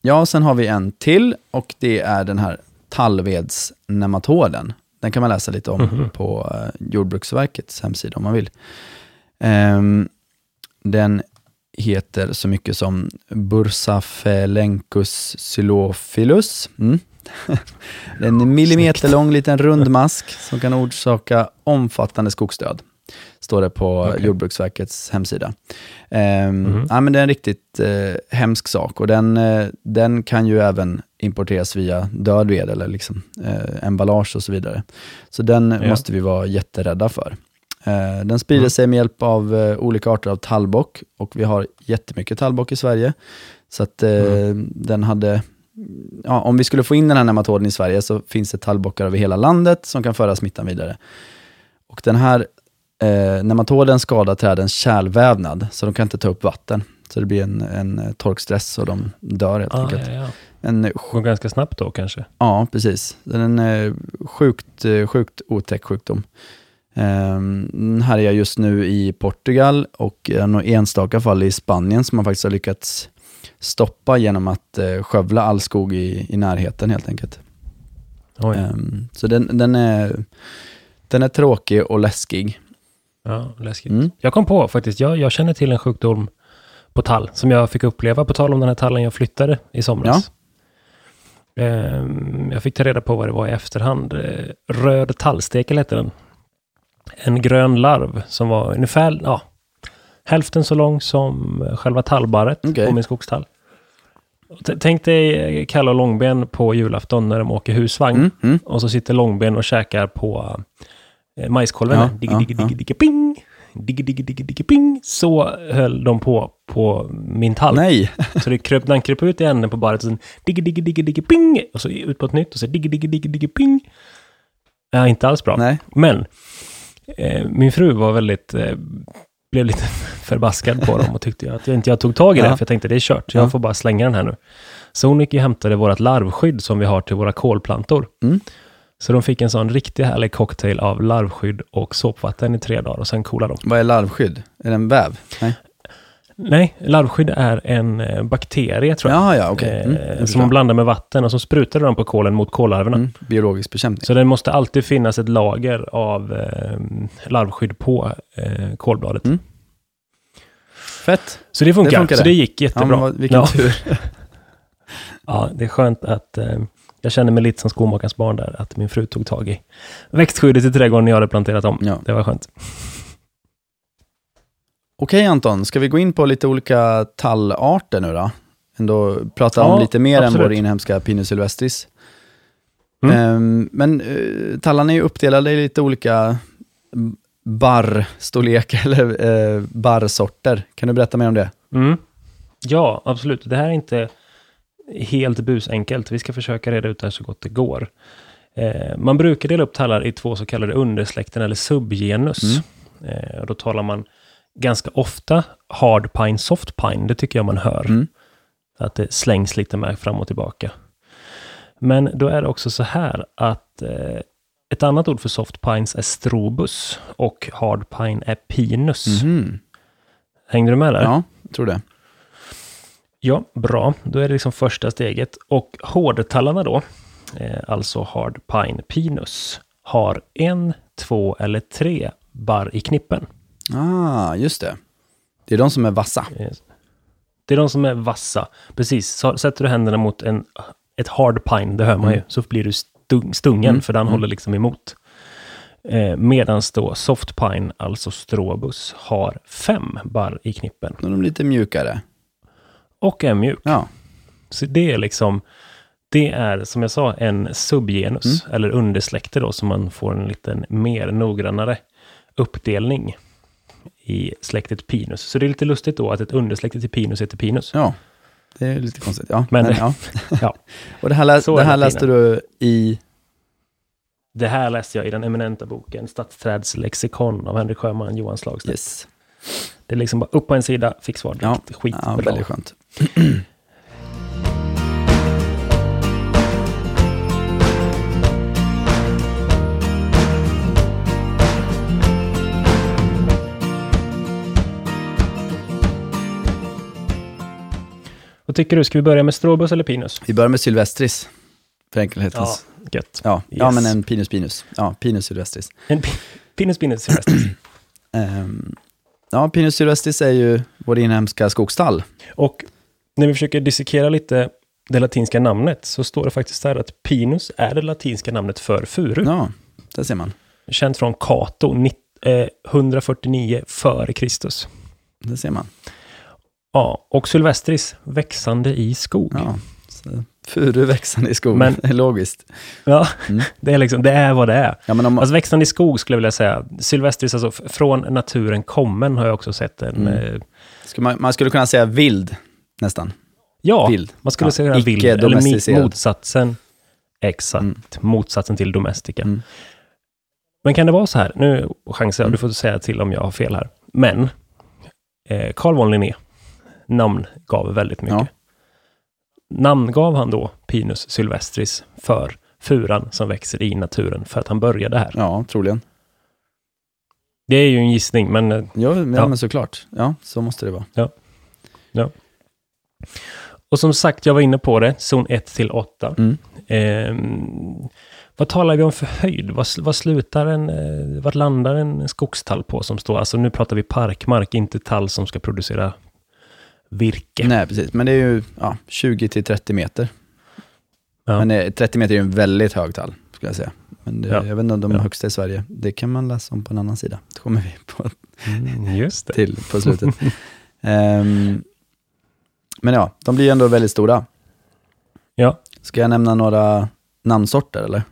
[SPEAKER 1] Ja, sen har vi en till och det är den här tallvedsnematoden. Den kan man läsa lite om
[SPEAKER 2] Mhm.
[SPEAKER 1] på eh, Jordbruksverkets hemsida om man vill. Ehm, den heter så mycket som Bursaphelenchus xylophilus. Mm. det är en millimeterlång liten rund mask som kan orsaka omfattande skogsdöd. Står det på
[SPEAKER 2] Okej.
[SPEAKER 1] Jordbruksverkets hemsida. Ehm,
[SPEAKER 2] Mhm.
[SPEAKER 1] ja, men det är en riktigt eh, hemsk sak och den, eh, den kan ju även importeras via död ved eller liksom, eh, emballage och så vidare. Så den
[SPEAKER 2] Ja.
[SPEAKER 1] måste vi vara jätterädda för. Den sprider
[SPEAKER 2] Mm.
[SPEAKER 1] sig med hjälp av olika arter av tallbock och vi har jättemycket tallbock i Sverige. Så att
[SPEAKER 2] Mm.
[SPEAKER 1] den hade, ja, om vi skulle få in den här nematoden i Sverige så finns det tallbockar över hela landet som kan föra smittan vidare. Och den här eh, nematoden skadar trädens kärlvävnad så de kan inte ta upp vatten. Så det blir en, en eh, torkstress och de dör helt
[SPEAKER 2] Ah,
[SPEAKER 1] enkelt.
[SPEAKER 2] ja, ja.
[SPEAKER 1] En,
[SPEAKER 2] Går ganska snabbt då kanske?
[SPEAKER 1] ja, precis. Den är en eh, sjukt, eh, sjukt otäck sjukdom. Um, den här är jag just nu i Portugal och några enstaka fall i Spanien som man faktiskt har lyckats stoppa genom att skövla all skog i, i närheten helt enkelt.
[SPEAKER 2] Oj.
[SPEAKER 1] Ehm, så den, den, är, den är tråkig och läskig.
[SPEAKER 2] Ja, läskigt.
[SPEAKER 1] Mm.
[SPEAKER 2] Jag kom på faktiskt, jag, jag känner till en sjukdom på tall som jag fick uppleva på tal om den här tallen jag flyttade i somras. Ehm, jag fick ta reda på vad det var i efterhand. Eh, Röd tallstekel hette den. En grön larv som var ungefär ja, hälften så lång som eh, själva tallbarret
[SPEAKER 1] Okej.
[SPEAKER 2] på min skogstall. T- Tänk dig eh, Kalle och Långben på julafton när de åker husvagn.
[SPEAKER 1] Mm, mm.
[SPEAKER 2] Och så sitter Långben och käkar på majskolven.
[SPEAKER 1] Ja,
[SPEAKER 2] digge,
[SPEAKER 1] ja,
[SPEAKER 2] digge,
[SPEAKER 1] ja.
[SPEAKER 2] digge, digge, ping! Digge, digge, digge, digge, ping! Så höll de på på min tall.
[SPEAKER 1] Nej,
[SPEAKER 2] Så det kröp, den kröp ut i änden på barret och sen digge, digge, digge, digge, ping! Och så ut på ett nytt och så digge, digge, digge, digge, ping! Ja, inte alls bra.
[SPEAKER 1] nej.
[SPEAKER 2] Men eh, min fru var väldigt, eh, blev lite förbaskad på dem och tyckte att jag inte jag tog tag i det,
[SPEAKER 1] Ja.
[SPEAKER 2] för jag tänkte det är kört,
[SPEAKER 1] Ja.
[SPEAKER 2] jag får bara slänga den här nu. Så hon gick och hämtade vårt larvskydd som vi har till våra kolplantor.
[SPEAKER 1] Mm.
[SPEAKER 2] Så de fick en sån riktigt härlig cocktail av larvskydd och såpvatten i tre dagar och sen coolade de.
[SPEAKER 1] Vad är larvskydd? Är det en väv? Nej.
[SPEAKER 2] Nej, larvskydd är en eh, bakterie tror jag.
[SPEAKER 1] Jaha, ja, okej. Mm,
[SPEAKER 2] eh, som man blandar med vatten och så sprutar de på kolen mot kollarverna.
[SPEAKER 1] Mm, biologisk bekämpning.
[SPEAKER 2] Så det måste alltid finnas ett lager av eh, larvskydd på eh, kolbladet.
[SPEAKER 1] Mm. Fett.
[SPEAKER 2] Så det funkar.
[SPEAKER 1] Det funkar
[SPEAKER 2] så
[SPEAKER 1] det.
[SPEAKER 2] gick
[SPEAKER 1] Ja,
[SPEAKER 2] jättebra.
[SPEAKER 1] vad, vilken
[SPEAKER 2] Ja.
[SPEAKER 1] tur.
[SPEAKER 2] Ja, det är skönt att eh, jag känner mig lite som skomakarens barn där, att min fru tog tag i växtskyddet i trädgården jag hade planterat om.
[SPEAKER 1] Ja.
[SPEAKER 2] Det var skönt.
[SPEAKER 1] Okej Anton, ska vi gå in på lite olika tallarter nu då? Ändå prata
[SPEAKER 2] Ja,
[SPEAKER 1] om lite mer än
[SPEAKER 2] absolut.
[SPEAKER 1] vår inhemska Pinus sylvestris.
[SPEAKER 2] Mm.
[SPEAKER 1] Ehm, men uh, tallarna är ju uppdelade i lite olika barrstorlek eller uh, barrsorter. Kan du berätta mer om det?
[SPEAKER 2] Mm. Ja, absolut. Det här är inte helt busenkelt. Vi ska försöka reda ut det här så gott det går. Eh, man brukar dela upp tallar i två så kallade undersläkten eller subgenus. Eh, och då talar man ganska ofta hard pine, soft pine. Det tycker jag man hör.
[SPEAKER 1] Mm.
[SPEAKER 2] Att det slängs lite med fram och tillbaka. Men då är det också så här att eh, ett annat ord för soft pines är strobus och hard pine är pinus.
[SPEAKER 1] Mhm.
[SPEAKER 2] Hängde du med där?
[SPEAKER 1] Ja, jag tror det.
[SPEAKER 2] Ja, bra. Då är det liksom första steget. Och hårdtallarna då, eh, alltså hard pine pinus, har en, två eller tre barr i knippen.
[SPEAKER 1] Ah, just det. Det är de som är vassa.
[SPEAKER 2] Det är de som är vassa. Precis, så sätter du händerna mot en, ett hard pine, det hör man ju, så blir du stung, stungen,
[SPEAKER 1] Mm,
[SPEAKER 2] för den
[SPEAKER 1] mm.
[SPEAKER 2] håller liksom emot. Eh, Medan då soft pine, alltså stråbuss, har fem barr i knippen
[SPEAKER 1] är de lite mjukare.
[SPEAKER 2] Och är mjuk.
[SPEAKER 1] Ja,
[SPEAKER 2] Så det är liksom, det är som jag sa en subgenus, eller undersläkte då, så man får en liten mer noggrannare uppdelning i släktet Pinus. Så det är lite lustigt då att ett undersläkte till Pinus heter Pinus.
[SPEAKER 1] ja. Det är lite konstigt. Ja,
[SPEAKER 2] Men-
[SPEAKER 1] ja.
[SPEAKER 2] Ja.
[SPEAKER 1] Och det här, läs, det
[SPEAKER 2] är
[SPEAKER 1] här läste du i...
[SPEAKER 2] Det här läste jag i den eminenta boken Stadsträdslexikon av Henrik Sjöman, Johan Slagstedt.
[SPEAKER 1] Yes.
[SPEAKER 2] Det är liksom bara upp på en sida, fick svar
[SPEAKER 1] Ja.
[SPEAKER 2] direkt. Skitbra.
[SPEAKER 1] Ja, väldigt skönt.
[SPEAKER 2] Vad tycker du? Ska vi börja med stråbuss eller Pinus?
[SPEAKER 1] Vi börjar med sylvestris, för enkelhetens.
[SPEAKER 2] gött.
[SPEAKER 1] Ja, ja,
[SPEAKER 2] Yes.
[SPEAKER 1] men en pinus pinus. Ja, pinus sylvestris.
[SPEAKER 2] En pi- Pinus, Pinus, Silvestris.
[SPEAKER 1] Ehm, ja, pinus sylvestris är ju vår inhemska skogstall.
[SPEAKER 2] Och när vi försöker dissekera lite det latinska namnet så står det faktiskt där att pinus är det latinska namnet för furu.
[SPEAKER 1] Ja, där ser man.
[SPEAKER 2] Känt från Cato, nitt- eh, 149 före Kristus.
[SPEAKER 1] Där ser man.
[SPEAKER 2] Ja, och Sylvestris, växande i skog. Ja,
[SPEAKER 1] så furu växande i skog,
[SPEAKER 2] Men-
[SPEAKER 1] logiskt. Mm.
[SPEAKER 2] det, är liksom, det är vad det är.
[SPEAKER 1] Ja, men om,
[SPEAKER 2] Alltså växande i skog skulle jag vilja säga. Sylvestris, alltså från naturen kommen har jag också sett en...
[SPEAKER 1] Mm.
[SPEAKER 2] Eh,
[SPEAKER 1] man, man skulle kunna säga vild, nästan.
[SPEAKER 2] ja,
[SPEAKER 1] Vild.
[SPEAKER 2] man skulle
[SPEAKER 1] Ja,
[SPEAKER 2] säga vild. Eller motsatsen. Exakt,
[SPEAKER 1] Mm.
[SPEAKER 2] motsatsen till domestika.
[SPEAKER 1] Mm.
[SPEAKER 2] Men kan det vara så här, nu chansar jag,
[SPEAKER 1] Mm.
[SPEAKER 2] du får säga till om jag har fel här. Men, eh, Carl von Linné namngav väldigt mycket.
[SPEAKER 1] Ja.
[SPEAKER 2] Namngav han då Pinus sylvestris för furan som växer i naturen för att han började här.
[SPEAKER 1] Ja, troligen.
[SPEAKER 2] Det är ju en gissning, men eh,
[SPEAKER 1] Ja, men,
[SPEAKER 2] Ja.
[SPEAKER 1] men såklart. Ja, så måste det vara.
[SPEAKER 2] Och som sagt, jag var inne på det, zon 1 till 8.
[SPEAKER 1] Mm.
[SPEAKER 2] Ehm, vad talar vi om för höjd? Vad, vad slutar en, eh, vad landar en skogstall på som står, alltså nu pratar vi parkmark, inte tall som ska producera virke.
[SPEAKER 1] Nej, precis. Men det är ju ja, 20 till 30 meter.
[SPEAKER 2] Ja.
[SPEAKER 1] Men eh, 30 meter är en väldigt hög tall, skulle jag säga. Men det,
[SPEAKER 2] Ja.
[SPEAKER 1] jag vet inte om de
[SPEAKER 2] Ja.
[SPEAKER 1] högsta i Sverige. Det kan man läsa om på en annan sida. Det kommer vi på
[SPEAKER 2] Mm,
[SPEAKER 1] till på slutet. Ehm, men ja, de blir ändå väldigt stora.
[SPEAKER 2] Ja.
[SPEAKER 1] Ska jag nämna några namnsorter eller?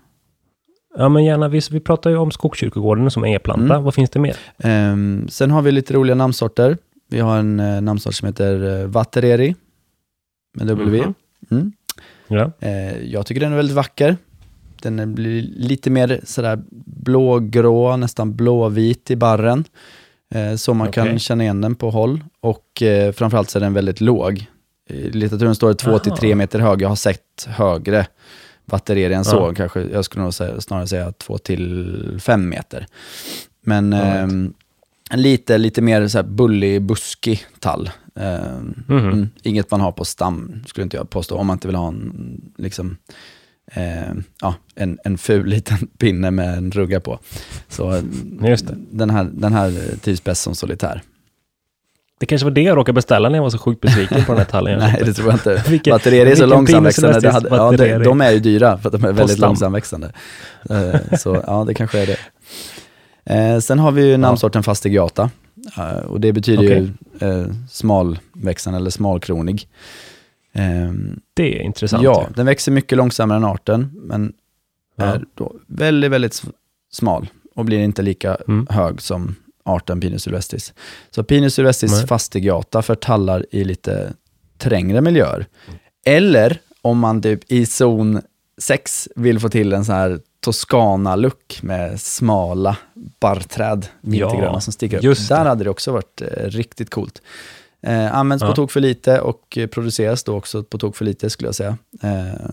[SPEAKER 2] Ja, men gärna, vi, vi pratar ju om skogskyrkogården som är e-planta.
[SPEAKER 1] Mm.
[SPEAKER 2] Vad finns det mer?
[SPEAKER 1] Ehm, sen har vi lite roliga namnsorter. Vi har en eh, namnsort som heter eh, Vattereri med W.
[SPEAKER 2] Mhm.
[SPEAKER 1] Mm.
[SPEAKER 2] Ja.
[SPEAKER 1] Eh, jag tycker den är väldigt vacker. Den blir lite mer sådär blågrå, nästan blåvit i barren. Eh, så man
[SPEAKER 2] Okej.
[SPEAKER 1] kan känna igen den på håll och eh, framförallt så är den väldigt låg. I litteraturen står det 2 till
[SPEAKER 2] Aha.
[SPEAKER 1] 3 meter hög. Jag har sett högre batterier än så.
[SPEAKER 2] Ja.
[SPEAKER 1] Kanske, jag skulle nog säga, snarare säga 2 till 5 meter. Men
[SPEAKER 2] Right.
[SPEAKER 1] En lite, lite mer så här bullig, buskig tall.
[SPEAKER 2] Mhm.
[SPEAKER 1] mm, inget man har på stam, skulle inte jag påstå, om man inte vill ha en, liksom, ehm, ja, en, en ful liten pinne med en rugga på. Så den här, den här trivs bäst som solitär.
[SPEAKER 2] Det kanske var det jag råkade beställa när jag var så sjukt besviken på den här tallen.
[SPEAKER 1] Nej, det tror jag inte.
[SPEAKER 2] Vilken-
[SPEAKER 1] batterier är så långsamväxande.
[SPEAKER 2] Pinus
[SPEAKER 1] Det hade, ja, de,
[SPEAKER 2] är-
[SPEAKER 1] de är ju dyra för att de är väldigt långsamväxande. Eh, Så ja, det kanske är det. Eh, Sen har vi ju namnsorten fastigiata. Eh, Och det betyder ju eh, smalväxande eller smalkronig. Ehm,
[SPEAKER 2] Det är intressant.
[SPEAKER 1] Ja, den växer mycket långsammare än arten, men
[SPEAKER 2] Ja.
[SPEAKER 1] är då väldigt, väldigt smal och blir inte lika
[SPEAKER 2] Mm.
[SPEAKER 1] hög som arten Pinus sylvestris. Så Pinus sylvestris fastigiata för tallar i lite trängre miljöer. Eller om man typ i zon 6 vill få till en sån här Toscana-look med smala barrträd, vintergröna
[SPEAKER 2] Ja,
[SPEAKER 1] som sticker upp.
[SPEAKER 2] just
[SPEAKER 1] Där hade det också varit eh, riktigt coolt. Eh, används
[SPEAKER 2] Ja.
[SPEAKER 1] på tok för lite och eh, produceras då också på tok för lite skulle jag säga. Eh,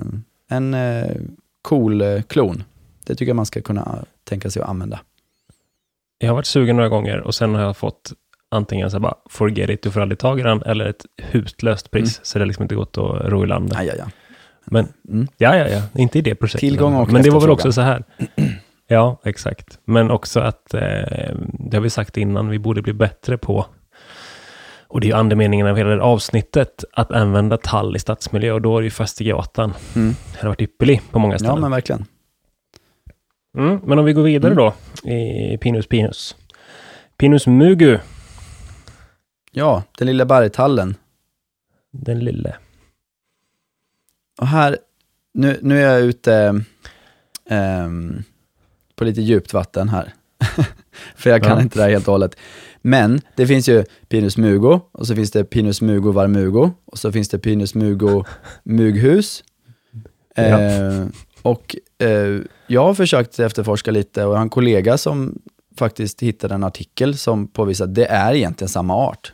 [SPEAKER 1] en eh, cool eh, klon. Det tycker jag man ska kunna tänka sig att använda.
[SPEAKER 2] Jag har varit sugen några gånger och sen har jag fått antingen så här bara forget it, du får aldrig tag i den, eller ett hutlöst pris.
[SPEAKER 1] Mm.
[SPEAKER 2] Så det har liksom inte gått att ro i land.
[SPEAKER 1] Aj, aj, aj.
[SPEAKER 2] Men
[SPEAKER 1] Mm.
[SPEAKER 2] ja, ja, ja, inte i det projektet.
[SPEAKER 1] Tillgång och
[SPEAKER 2] Men det var väl också så här. Ja, exakt. Men också att, eh, det har vi sagt innan, vi borde bli bättre på, och det är ju andemeningen av hela det avsnittet, att använda tall i stadsmiljö och då är det ju fastigatan.
[SPEAKER 1] Mm.
[SPEAKER 2] Det har varit ypperlig på många
[SPEAKER 1] Ja,
[SPEAKER 2] ställen.
[SPEAKER 1] men verkligen.
[SPEAKER 2] Mm, men om vi går vidare
[SPEAKER 1] Mm.
[SPEAKER 2] då, i Pinus Pinus. Pinus Mugu,
[SPEAKER 1] Ja, den lilla bergtallen.
[SPEAKER 2] den lille.
[SPEAKER 1] Och här, nu, nu är jag ute ehm, på lite djupt vatten här. För jag kan
[SPEAKER 2] Ja.
[SPEAKER 1] inte det här helt och hållet. Men det finns ju Pinus mugo, och så finns det Pinus mugo varmugo, och så finns det Pinus mugo mughus.
[SPEAKER 2] Ja.
[SPEAKER 1] Eh, och eh, jag har försökt efterforska lite och jag har en kollega som faktiskt hittade en artikel som påvisar att det är egentligen samma art.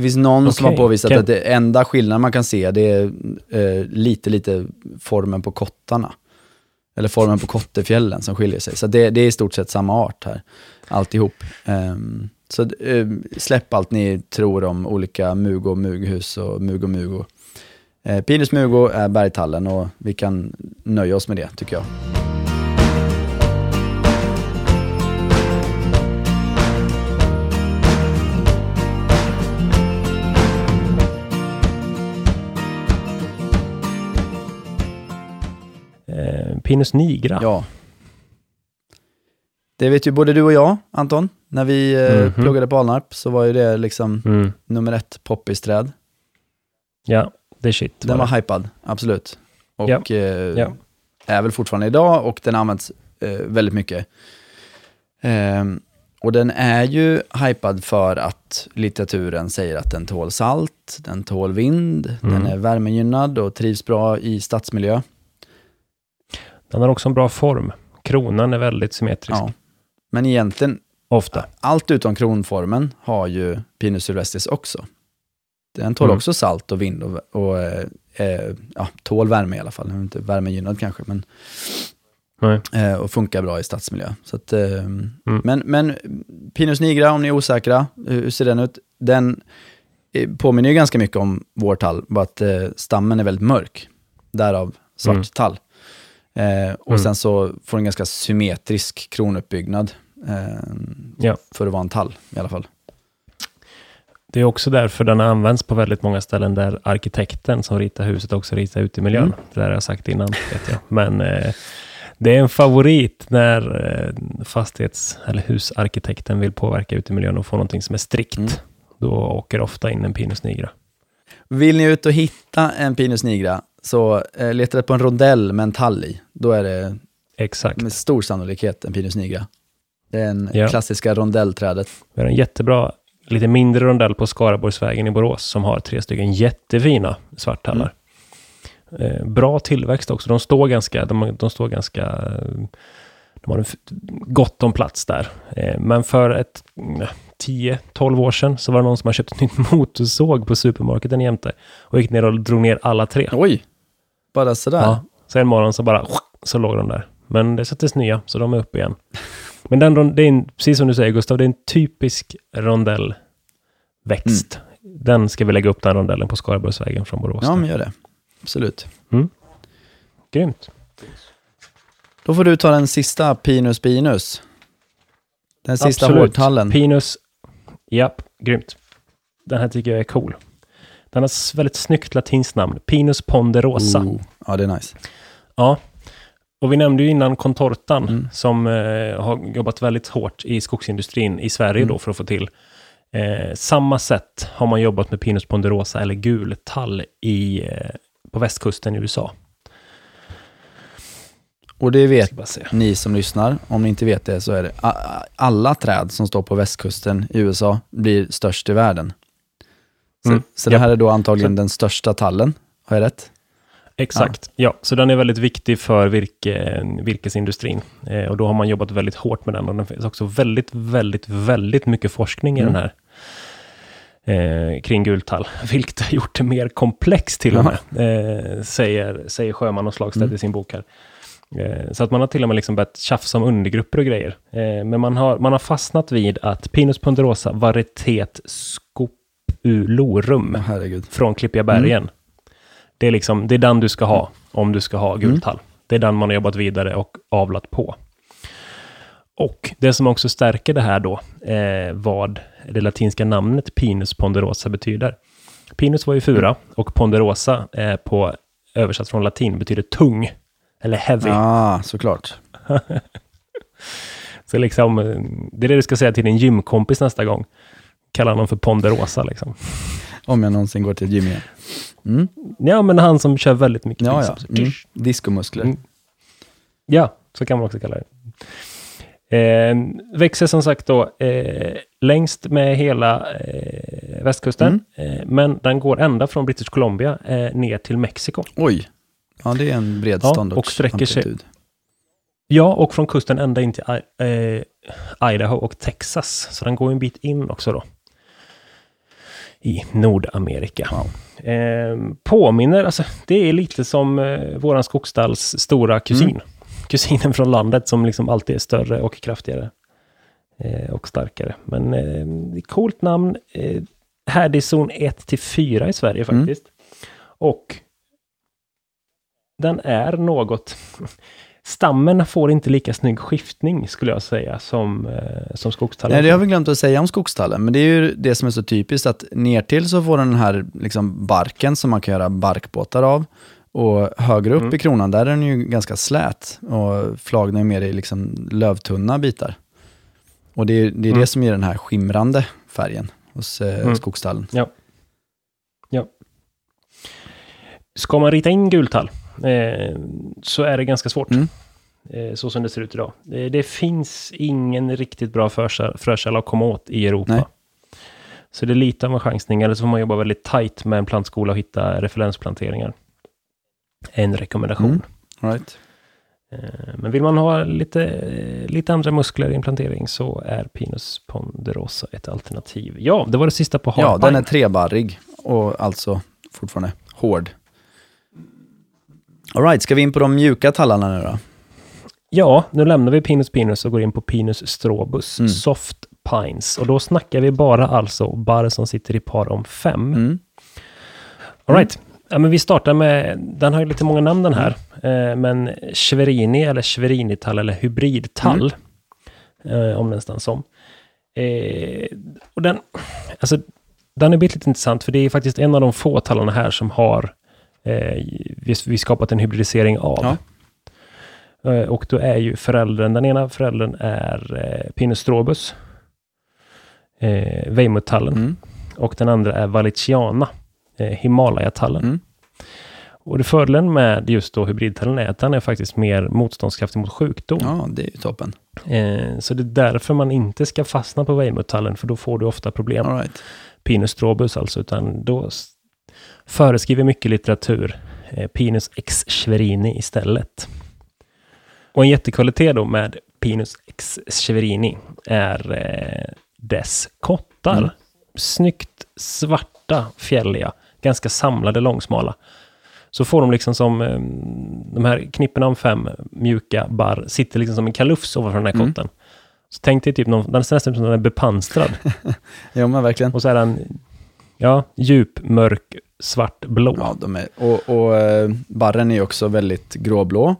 [SPEAKER 1] Det finns någon som har påvisat
[SPEAKER 2] kan-
[SPEAKER 1] att det enda skillnaden man kan se det är eh, lite, lite formen på kottarna. Eller formen på kottefjällen som skiljer sig. Så det, det är i stort sett samma art här, alltihop. Um, så eh, släpp allt ni tror om olika mugo, mughus och mugo, mugo. Eh, Pinus mugo är bergtallen och vi kan nöja oss med det tycker jag.
[SPEAKER 2] Pinus nigra.
[SPEAKER 1] Ja. Det vet ju både du och jag, Anton. När vi eh,
[SPEAKER 2] Mhm.
[SPEAKER 1] pluggade på Alnarp så var ju det liksom
[SPEAKER 2] Mm.
[SPEAKER 1] nummer ett poppisträd.
[SPEAKER 2] Ja, det är shit.
[SPEAKER 1] Den
[SPEAKER 2] var
[SPEAKER 1] var hypad, absolut. Och
[SPEAKER 2] Ja.
[SPEAKER 1] eh,
[SPEAKER 2] Ja.
[SPEAKER 1] är väl fortfarande idag och den används eh, väldigt mycket. Ehm, och den är ju hypad för att litteraturen säger att den tål salt, den tål vind,
[SPEAKER 2] Mm.
[SPEAKER 1] den är värmegynnad och trivs bra i stadsmiljö.
[SPEAKER 2] Den har också en bra form. Kronan är väldigt symmetrisk.
[SPEAKER 1] Ja. Men egentligen,
[SPEAKER 2] Ofta.
[SPEAKER 1] allt utom kronformen har ju Pinus sylvestris också. Den tål
[SPEAKER 2] Mm.
[SPEAKER 1] också salt och vind och, och eh, eh, ja, tål värme i alla fall. Inte värmegynnad kanske, men eh, och funkar bra i stadsmiljö. Så att, eh, men, men Pinus nigra, om ni är osäkra, hur hur ser den ut? Den eh, påminner ju ganska mycket om vår tall, bara att eh, stammen är väldigt mörk. Därav svart
[SPEAKER 2] Mm.
[SPEAKER 1] tall. Eh, och
[SPEAKER 2] Mm.
[SPEAKER 1] sen så får den ganska symmetrisk kronuppbyggnad. Eh,
[SPEAKER 2] Ja.
[SPEAKER 1] För att vara en tall i alla fall.
[SPEAKER 2] Det är också därför den används på väldigt många ställen där arkitekten som ritar huset också ritar ut i miljön.
[SPEAKER 1] Mm.
[SPEAKER 2] Det där har jag sagt innan, vet jag. Men eh, det är en favorit när eh, fastighets eller husarkitekten vill påverka ut i miljön och få någonting som är strikt.
[SPEAKER 1] Mm.
[SPEAKER 2] Då åker ofta in en Pinus nigra.
[SPEAKER 1] Vill ni ut och hitta en Pinus nigra, så eh, leta rätt på en rondell med en tall i. Då är det
[SPEAKER 2] Exakt.
[SPEAKER 1] med stor sannolikhet en Pinus nigra. Det är en
[SPEAKER 2] Ja.
[SPEAKER 1] klassiska rondellträdet.
[SPEAKER 2] Vi har en jättebra, lite mindre rondell på Skaraborgsvägen i Borås som har tre stycken jättefina svarttallar.
[SPEAKER 1] Mm.
[SPEAKER 2] Eh, bra tillväxt också. De står ganska, de, de står ganska, De har en gott om plats där. Eh, men för ett mm, 10-12 år sedan så var det någon som har köpt ett nytt motorsåg på supermarketen jämte och gick ner och drog ner alla tre.
[SPEAKER 1] Oj, bara sådär.
[SPEAKER 2] Ja, så en morgon så bara så låg de där. Men det sattes nya, så de är uppe igen. Men den, det är en, precis som du säger Gustav, det är en typisk rondellväxt. Den ska vi lägga upp den rondellen på Skaraborgsvägen från Borås.
[SPEAKER 1] Ja, men gör det. Absolut.
[SPEAKER 2] Grymt.
[SPEAKER 1] Då får du ta den sista Pinus Binus. Den sista
[SPEAKER 2] Absolut.
[SPEAKER 1] hårdtallen.
[SPEAKER 2] Pinus. Japp, grymt. Den här tycker jag är cool. Den har väldigt snyggt latinskt namn. Pinus ponderosa.
[SPEAKER 1] Oh, ja, det är nice.
[SPEAKER 2] Ja. Och vi nämnde ju innan Contortan,
[SPEAKER 1] Mm.
[SPEAKER 2] som eh, har jobbat väldigt hårt i skogsindustrin i Sverige då
[SPEAKER 1] Mm.
[SPEAKER 2] för att få till. Eh, samma sätt har man jobbat med Pinus ponderosa eller gul tall i, eh, på västkusten i USA.
[SPEAKER 1] Och det vet ni som lyssnar. Om ni inte vet det så är det alla träd som står på västkusten i USA blir störst i världen. Så,
[SPEAKER 2] Mm.
[SPEAKER 1] så det här är då antagligen
[SPEAKER 2] Så-
[SPEAKER 1] den största tallen. Har jag rätt?
[SPEAKER 2] Exakt, ja. Så den är väldigt viktig för virke, virkesindustrin. Eh, och då har man jobbat väldigt hårt med den. Och det finns också väldigt, väldigt, väldigt mycket forskning i
[SPEAKER 1] Mm.
[SPEAKER 2] den här. Eh, kring gultall, vilket har gjort det mer komplext till och med, eh, säger, säger Sjöman och Slagstedt
[SPEAKER 1] Mm.
[SPEAKER 2] i sin bok här. Eh, så att man har till och med liksom börjat tjafsa om undergrupper och grejer. Eh, men man har, man har fastnat vid att Pinus ponderosa varietet scopulorum
[SPEAKER 1] Herregud.
[SPEAKER 2] från Klippiga bergen. Det, är liksom, det är den du ska ha om du ska ha gultall. Det är den man har jobbat vidare och avlat på. Och det som också stärker det här då, eh, vad det latinska namnet Pinus ponderosa betyder. Pinus var ju fura och ponderosa eh, på översatt från latin betyder tung eller heavy.
[SPEAKER 1] Ja, ah, såklart.
[SPEAKER 2] Så liksom, eh, det är det du ska säga till din gymkompis nästa gång. Kalla honom för ponderosa liksom.
[SPEAKER 1] Om jag någonsin går till ett gym igen. Mm.
[SPEAKER 2] Ja, men han som kör väldigt mycket
[SPEAKER 1] Ja, ja.
[SPEAKER 2] biceps.
[SPEAKER 1] Mm. Diskomuskler.
[SPEAKER 2] Mm. Ja, så kan man också kalla det. Eh, växer som sagt då eh, längst med hela eh, västkusten, eh, men den går ända från British Columbia eh, ner till Mexiko.
[SPEAKER 1] Oj. Ja, det är en bred
[SPEAKER 2] Ja,
[SPEAKER 1] standard.
[SPEAKER 2] och sträcker sig-. Ja, och från kusten ända in till eh, Idaho och Texas, så den går en bit in också då. I Nordamerika.
[SPEAKER 1] Wow.
[SPEAKER 2] Eh, påminner, alltså det är lite som eh, våran skogsdalls stora kusin.
[SPEAKER 1] Mm.
[SPEAKER 2] Kusinen från landet som liksom alltid är större och kraftigare. Eh, och starkare. Men eh, coolt namn. Eh, här är zon 1 till 4 i Sverige
[SPEAKER 1] Mm.
[SPEAKER 2] faktiskt. Och den är något... Stammen får inte lika snygg skiftning skulle jag säga som, eh, som skogstallen.
[SPEAKER 1] Nej, det har vi glömt att säga om skogstallen, men det är ju det som är så typiskt att nertill så får den här liksom barken som man kan göra barkbåtar av och högre upp
[SPEAKER 2] Mm.
[SPEAKER 1] i kronan där är den ju ganska slät och flagna är mer i liksom lövtunna bitar. Och det är det, är
[SPEAKER 2] Mm.
[SPEAKER 1] det som ger den här skimrande färgen hos eh,
[SPEAKER 2] Mm.
[SPEAKER 1] skogstallen.
[SPEAKER 2] Ska man rita in gultall eh, så är det ganska svårt.
[SPEAKER 1] Mm.
[SPEAKER 2] Eh, så som det ser ut idag. Eh, det finns ingen riktigt bra frökälla att komma åt i Europa.
[SPEAKER 1] Nej.
[SPEAKER 2] Så det är lite av en chansning, eller så får man jobba väldigt tajt med en plantskola och hitta referensplanteringar. En rekommendation.
[SPEAKER 1] Mm. Right.
[SPEAKER 2] Eh, Men vill man ha lite, eh, lite andra muskler i en plantering så är Pinus ponderosa ett alternativ. Ja, det var det sista på
[SPEAKER 1] Ja,
[SPEAKER 2] hardpine.
[SPEAKER 1] den är trebarrig och alltså fortfarande hård. All right, ska vi in på de mjuka tallarna nu då?
[SPEAKER 2] Ja, nu lämnar vi Pinus Pinus och går in på Pinus strobus,
[SPEAKER 1] Mm.
[SPEAKER 2] soft pines. Och då snackar vi bara alltså barr som sitter i par om fem.
[SPEAKER 1] Mm.
[SPEAKER 2] All right. Ja, men vi startar med, den har ju lite många namn den här, eh, men Schwerini eller Schwerinitall eller hybridtall, eh, om den stannar som. Eh, och den, alltså, den är blivit lite intressant, för det är faktiskt en av de få tallarna här som har vi, vi skapat en hybridisering av.
[SPEAKER 1] Ja.
[SPEAKER 2] Eh, och då är ju föräldern, den ena föräldern är eh, Pinus strobus, eh, Weimuttallen,
[SPEAKER 1] Mm.
[SPEAKER 2] och den andra är Valiciana, eh, Himalayatallen.
[SPEAKER 1] Mm.
[SPEAKER 2] Och det fördelen med just då hybridtallen är att den är faktiskt mer motståndskraftig mot sjukdom.
[SPEAKER 1] Ja, det är ju toppen.
[SPEAKER 2] Eh, så det är därför man inte ska fastna på Weimuttallen, för då får du ofta problem.
[SPEAKER 1] All right.
[SPEAKER 2] Pinus strobus alltså, utan då föreskriver mycket litteratur eh, Pinus ex Schwerini istället. Och en jättekvalitet då med Pinus X Scheverini är eh, dess kottar.
[SPEAKER 1] Mm.
[SPEAKER 2] Snyggt svarta, fjälliga, ganska samlade, långsmala. Så får de liksom som eh, de här knipporna om fem mjuka barr sitter liksom som en kalufs ovanför den här
[SPEAKER 1] Mm.
[SPEAKER 2] kotten. Så tänk dig typ någon, den är nästan som den är bepanstrad.
[SPEAKER 1] Jo men verkligen.
[SPEAKER 2] Och så är den, ja, djup, mörk, svart, blå.
[SPEAKER 1] Ja, de är, och och eh, barren är också väldigt gråblå.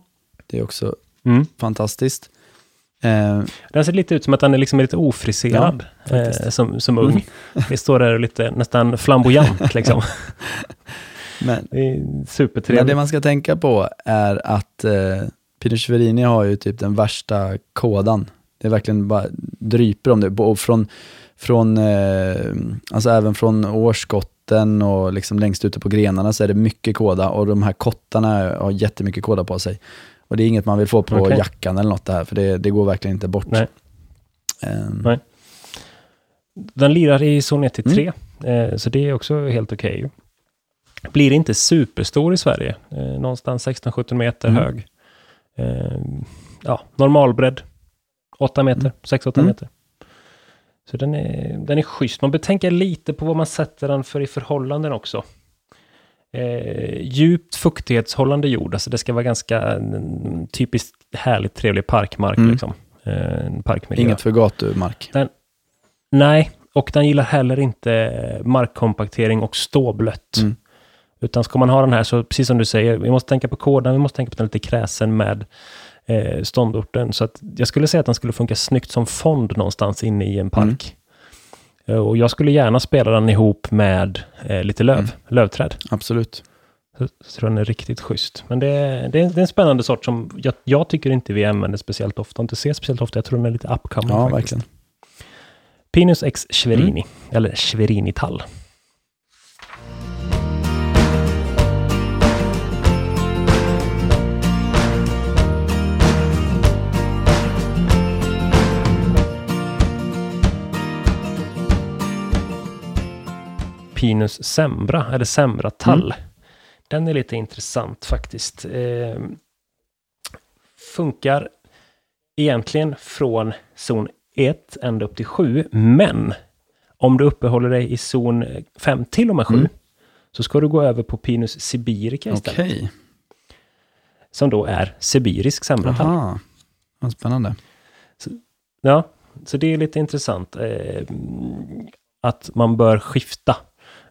[SPEAKER 1] Det är också
[SPEAKER 2] Mm.
[SPEAKER 1] fantastiskt. Eh,
[SPEAKER 2] Den ser lite ut som att den är liksom lite ofriserad
[SPEAKER 1] Ja,
[SPEAKER 2] eh, som, som ung.
[SPEAKER 1] Mm.
[SPEAKER 2] Det står där lite nästan flamboyant liksom.
[SPEAKER 1] men,
[SPEAKER 2] Det är
[SPEAKER 1] men
[SPEAKER 2] supertrevligt.
[SPEAKER 1] det man ska tänka på är att eh, Pinot Cheverini har ju typ den värsta kodan. Det är verkligen bara dryper om det. Och från, från eh, alltså även från årskotten och liksom längst ute på grenarna så är det mycket kåda och de här kottarna har jättemycket kåda på sig. Och det är inget man vill få på
[SPEAKER 2] Okej.
[SPEAKER 1] jackan eller något det här, för det, det går verkligen inte bort.
[SPEAKER 2] Nej.
[SPEAKER 1] Ehm,
[SPEAKER 2] Nej. Den lirar i zon 1 till
[SPEAKER 1] Mm.
[SPEAKER 2] 3, eh, så det är också helt okej. Blir inte superstor i Sverige, eh, någonstans 16-17 meter
[SPEAKER 1] Mm.
[SPEAKER 2] hög. Eh, ja, normalbredd, 8 meter,
[SPEAKER 1] Mm.
[SPEAKER 2] 6-8
[SPEAKER 1] Mm.
[SPEAKER 2] meter. Så den är, den är schysst. Man bör tänka lite på vad man sätter den för i förhållanden också. Eh, djupt fuktighetshållande jord, alltså det ska vara ganska typiskt härligt trevlig parkmark.
[SPEAKER 1] Mm.
[SPEAKER 2] Liksom. Eh, parkmiljö.
[SPEAKER 1] Inget för gatumark.
[SPEAKER 2] Nej, och den gillar heller inte markkompaktering och ståblött.
[SPEAKER 1] Mm.
[SPEAKER 2] Utan ska man ha den här så, precis som du säger, vi måste tänka på koden, vi måste tänka på att den är lite kräsen med eh, ståndorten. Så att jag skulle säga att den skulle funka snyggt som fond någonstans inne i en park. Eh, Och jag skulle gärna spela den ihop med eh, lite löv,
[SPEAKER 1] Mm.
[SPEAKER 2] lövträd.
[SPEAKER 1] Absolut.
[SPEAKER 2] Så, så den är riktigt schysst. Men det, är- det, det är en spännande sort som jag, jag tycker inte vi använder speciellt ofta, inte ser speciellt ofta. Jag tror den är lite upcoming
[SPEAKER 1] Ja,
[SPEAKER 2] faktiskt.
[SPEAKER 1] verkligen.
[SPEAKER 2] Pinus X Schwerini,
[SPEAKER 1] Mm.
[SPEAKER 2] eller Schwerini-tall. Pinus Sembra, eller Sembra-tall. Den är lite intressant faktiskt. Eh, funkar egentligen från zon 1 ända upp till 7, men om du uppehåller dig i zon 5 till och med 7,
[SPEAKER 1] Mm.
[SPEAKER 2] så ska du gå över på Pinus Sibirica istället.
[SPEAKER 1] Okej.
[SPEAKER 2] Som då är sibirisk semlatall.
[SPEAKER 1] Aha. Vad spännande.
[SPEAKER 2] Ja, så det är lite intressant. Eh, att man bör skifta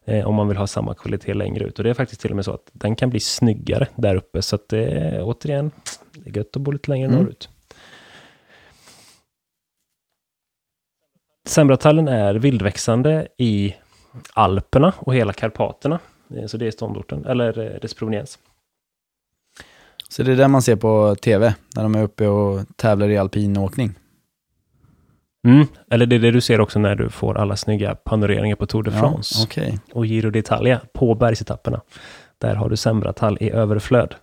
[SPEAKER 2] eh, om man vill ha samma kvalitet längre ut. Och det är faktiskt till och med så att den kan bli snyggare där uppe. Så att det återigen, det är gött att bo lite längre
[SPEAKER 1] Mm.
[SPEAKER 2] norrut. Sembratallen är vildväxande i Alperna och hela Karpaterna. Eh, Så det är ståndorten, eller eh, dess proveniens.
[SPEAKER 1] Så det är det man ser på tv, när de är uppe och tävlar i alpinåkning.
[SPEAKER 2] Mm. Eller det är det du ser också när du får alla snygga panoreringar på Tour de
[SPEAKER 1] Ja,
[SPEAKER 2] France.
[SPEAKER 1] Okej.
[SPEAKER 2] och Giro d'Italia på bergsetapperna. Där har du Sembratall i överflöd.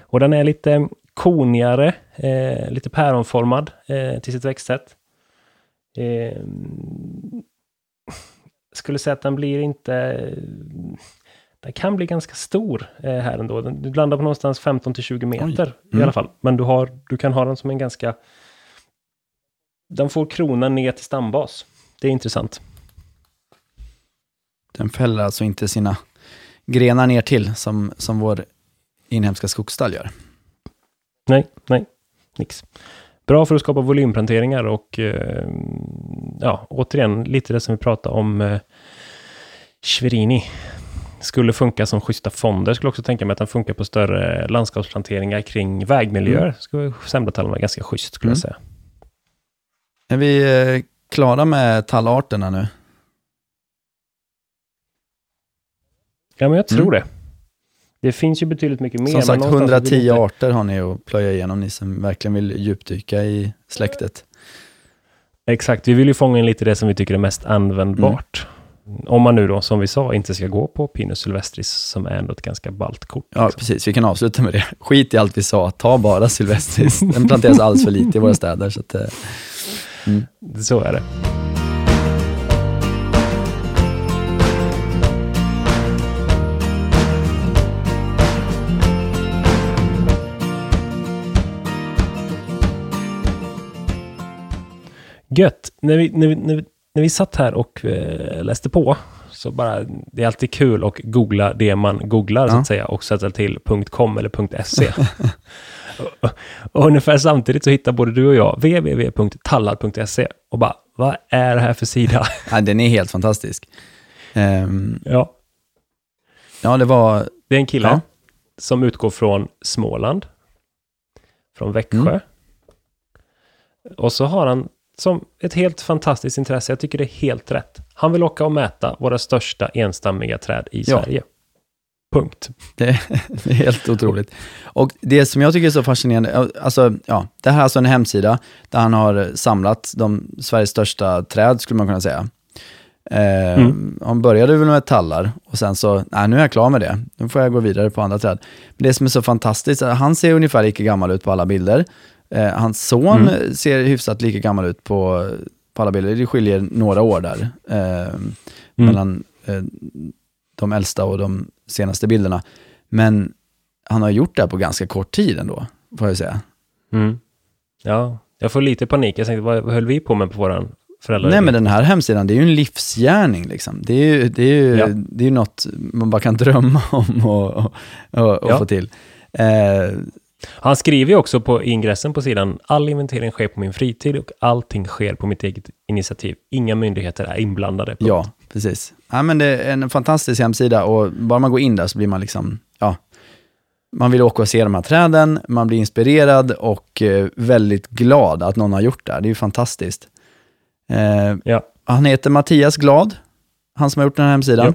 [SPEAKER 2] Och den är lite konigare, eh, lite päronformad eh, till sitt växtsätt. Eh, skulle säga att den blir inte... Den kan bli ganska stor eh, här ändå. Den, du landar på någonstans 15 till 20 meter i
[SPEAKER 1] Mm.
[SPEAKER 2] alla fall. Men du, har, du kan ha den som en ganska... Den får kronan ner till stambas. Det är intressant.
[SPEAKER 1] Den fäller alltså inte sina grenar ner till som, som vår inhemska skogsstall gör.
[SPEAKER 2] Nej, nej, nix. Bra för att skapa volymplanteringar och eh, ja, återigen lite det som vi pratade om eh, Schwerini. Skulle funka som schyssta fonder. Skulle också tänka mig att den funkar på större landskapsplanteringar kring vägmiljöer.
[SPEAKER 1] Mm.
[SPEAKER 2] Skulle Sembratallen vara ganska schysst skulle
[SPEAKER 1] Mm.
[SPEAKER 2] jag säga.
[SPEAKER 1] Är vi eh, klara med tallarterna nu?
[SPEAKER 2] Ja, men jag tror
[SPEAKER 1] Mm.
[SPEAKER 2] det. Det finns ju betydligt mycket mer.
[SPEAKER 1] Som sagt,
[SPEAKER 2] någonstans så vill
[SPEAKER 1] 110
[SPEAKER 2] inte-
[SPEAKER 1] arter har ni att plöja igenom, ni som verkligen vill djupdyka i släktet.
[SPEAKER 2] Exakt, vi vill ju fånga in lite det som vi tycker är mest användbart. Om man nu då, som vi sa, inte ska gå på Pinus Sylvestris, som är ändå ett ganska ballt kort.
[SPEAKER 1] Ja,
[SPEAKER 2] liksom.
[SPEAKER 1] precis. Vi kan avsluta med det. Skit i allt vi sa, ta bara Silvestris. Den planteras alldeles för lite i våra städer. Så att, eh,
[SPEAKER 2] Så är det. Gött. När vi, när vi, när vi, när vi satt här och eh, läste på, så bara, det är alltid kul att googla det man googlar, så
[SPEAKER 1] Ja.
[SPEAKER 2] att säga, och sätta till .com eller .se. och, ungefär samtidigt så hittar både du och jag www.tallad.se och bara, vad är det här för sida?
[SPEAKER 1] Ja, den är helt fantastisk. Ehm,
[SPEAKER 2] ja,
[SPEAKER 1] ja, det var...
[SPEAKER 2] det är en kille
[SPEAKER 1] Ja.
[SPEAKER 2] som utgår från Småland, från Växjö.
[SPEAKER 1] Mm.
[SPEAKER 2] Och så har han som ett helt fantastiskt intresse, jag tycker det är helt rätt. Han vill åka och mäta våra största enstammiga träd i
[SPEAKER 1] Ja.
[SPEAKER 2] Sverige. Punkt.
[SPEAKER 1] Det är, det är helt otroligt. Och det som jag tycker är så fascinerande, alltså, ja, det här är alltså en hemsida där han har samlat de Sveriges största träd, skulle man kunna säga. Eh,
[SPEAKER 2] Mm.
[SPEAKER 1] Han började väl med tallar och sen så, nej nu är jag klar med det. Nu får jag gå vidare på andra träd. Men det som är så fantastiskt, han ser ungefär lika gammal ut på alla bilder. Eh, hans son
[SPEAKER 2] Mm.
[SPEAKER 1] ser hyfsat lika gammal ut på, på alla bilder. Det skiljer några år där. Eh,
[SPEAKER 2] Mm.
[SPEAKER 1] mellan eh, de äldsta och de senaste bilderna. Men han har gjort det här på ganska kort tid ändå, får jag säga.
[SPEAKER 2] Mm. Ja, jag får lite panik. Jag tänkte, vad, höll vi på med på våran föräldrar?
[SPEAKER 1] Nej, men den här hemsidan, det är ju en livsgärning. Liksom. Det är ju, det är ju,
[SPEAKER 2] Ja.
[SPEAKER 1] det är något man bara kan drömma om och, och, och, och
[SPEAKER 2] Ja.
[SPEAKER 1] få till. Eh,
[SPEAKER 2] Han skriver ju också på ingressen på sidan, all inventering sker på min fritid och allting sker på mitt eget initiativ. Inga myndigheter är inblandade. Punkt.
[SPEAKER 1] ja, precis. Ja, men det är en fantastisk hemsida och bara man går in där så blir man liksom, ja, man vill åka och se de här träden, man blir inspirerad och eh, väldigt glad att någon har gjort det här. Det är ju fantastiskt. Eh,
[SPEAKER 2] Ja.
[SPEAKER 1] Han heter Mattias Glad, han som har gjort den här hemsidan.
[SPEAKER 2] Ja.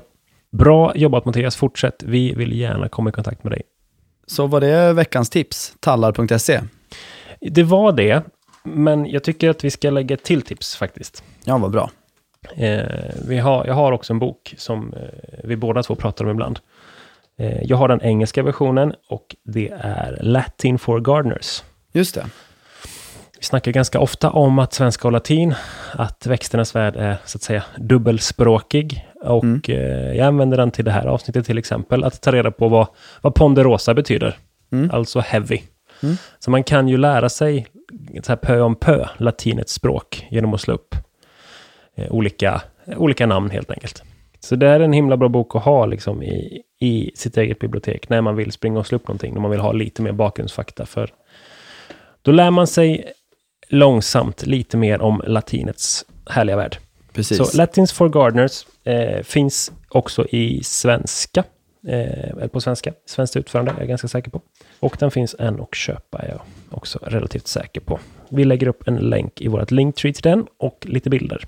[SPEAKER 2] Bra jobbat Mattias, fortsätt. Vi vill gärna komma i kontakt med dig.
[SPEAKER 1] Så var det veckans tips, tallar.se.
[SPEAKER 2] Det var det, men jag tycker att vi ska lägga ett till tips faktiskt.
[SPEAKER 1] Ja, vad bra.
[SPEAKER 2] Eh, vi har, jag har också en bok som eh, vi båda två pratar om ibland. Eh, jag har den engelska versionen och det är Latin for Gardeners.
[SPEAKER 1] Just det.
[SPEAKER 2] Vi snackar ganska ofta om att svenska och latin, att växternas värld är så att säga dubbelspråkig. Och
[SPEAKER 1] Mm.
[SPEAKER 2] eh, jag använder den till det här avsnittet till exempel, att ta reda på vad, vad ponderosa betyder.
[SPEAKER 1] Mm.
[SPEAKER 2] Alltså heavy.
[SPEAKER 1] Mm.
[SPEAKER 2] Så man kan ju lära sig så här pö om pö latinets språk genom att slå upp olika, olika namn helt enkelt. Så det är en himla bra bok att ha liksom, i, i sitt eget bibliotek när man vill springa och slå upp någonting, när man vill ha lite mer bakgrundsfakta. För då lär man sig långsamt lite mer om latinets härliga värld.
[SPEAKER 1] Precis.
[SPEAKER 2] Så Latins for Gardeners eh, finns också i svenska. Eh, eller på svenska. Svenskt utförande är jag ganska säker på. Och den finns än att köpa är jag också relativt säker på. Vi lägger upp en länk i vårt linktree till den och lite bilder.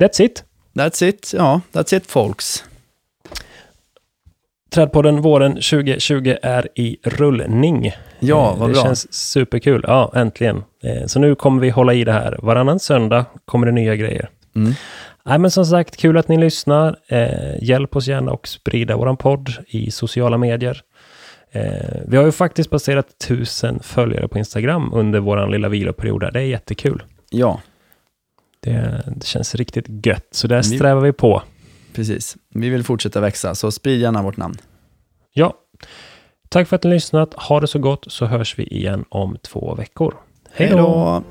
[SPEAKER 2] That's it.
[SPEAKER 1] That's it. Ja, that's it folks.
[SPEAKER 2] Trädpodden våren 2020 är i rullning.
[SPEAKER 1] Ja,
[SPEAKER 2] Eh,
[SPEAKER 1] vad
[SPEAKER 2] det
[SPEAKER 1] bra.
[SPEAKER 2] känns superkul. Ja, äntligen. Eh, Så nu kommer vi hålla i det här. Varannan söndag kommer det nya grejer.
[SPEAKER 1] Mm.
[SPEAKER 2] Nej, men som sagt, kul att ni lyssnar. Eh, hjälp oss gärna och sprida våran podd i sociala medier. Vi har ju faktiskt passerat tusen följare på Instagram under våran lilla viloperiod. Det är jättekul.
[SPEAKER 1] Ja,
[SPEAKER 2] Det, det känns riktigt gött, så där
[SPEAKER 1] Vi-
[SPEAKER 2] strävar vi på.
[SPEAKER 1] precis. Vi vill fortsätta växa, så sprid gärna vårt namn.
[SPEAKER 2] Ja, tack för att ni har lyssnat. Ha det så gott, så hörs vi igen om två veckor.
[SPEAKER 1] Hej då!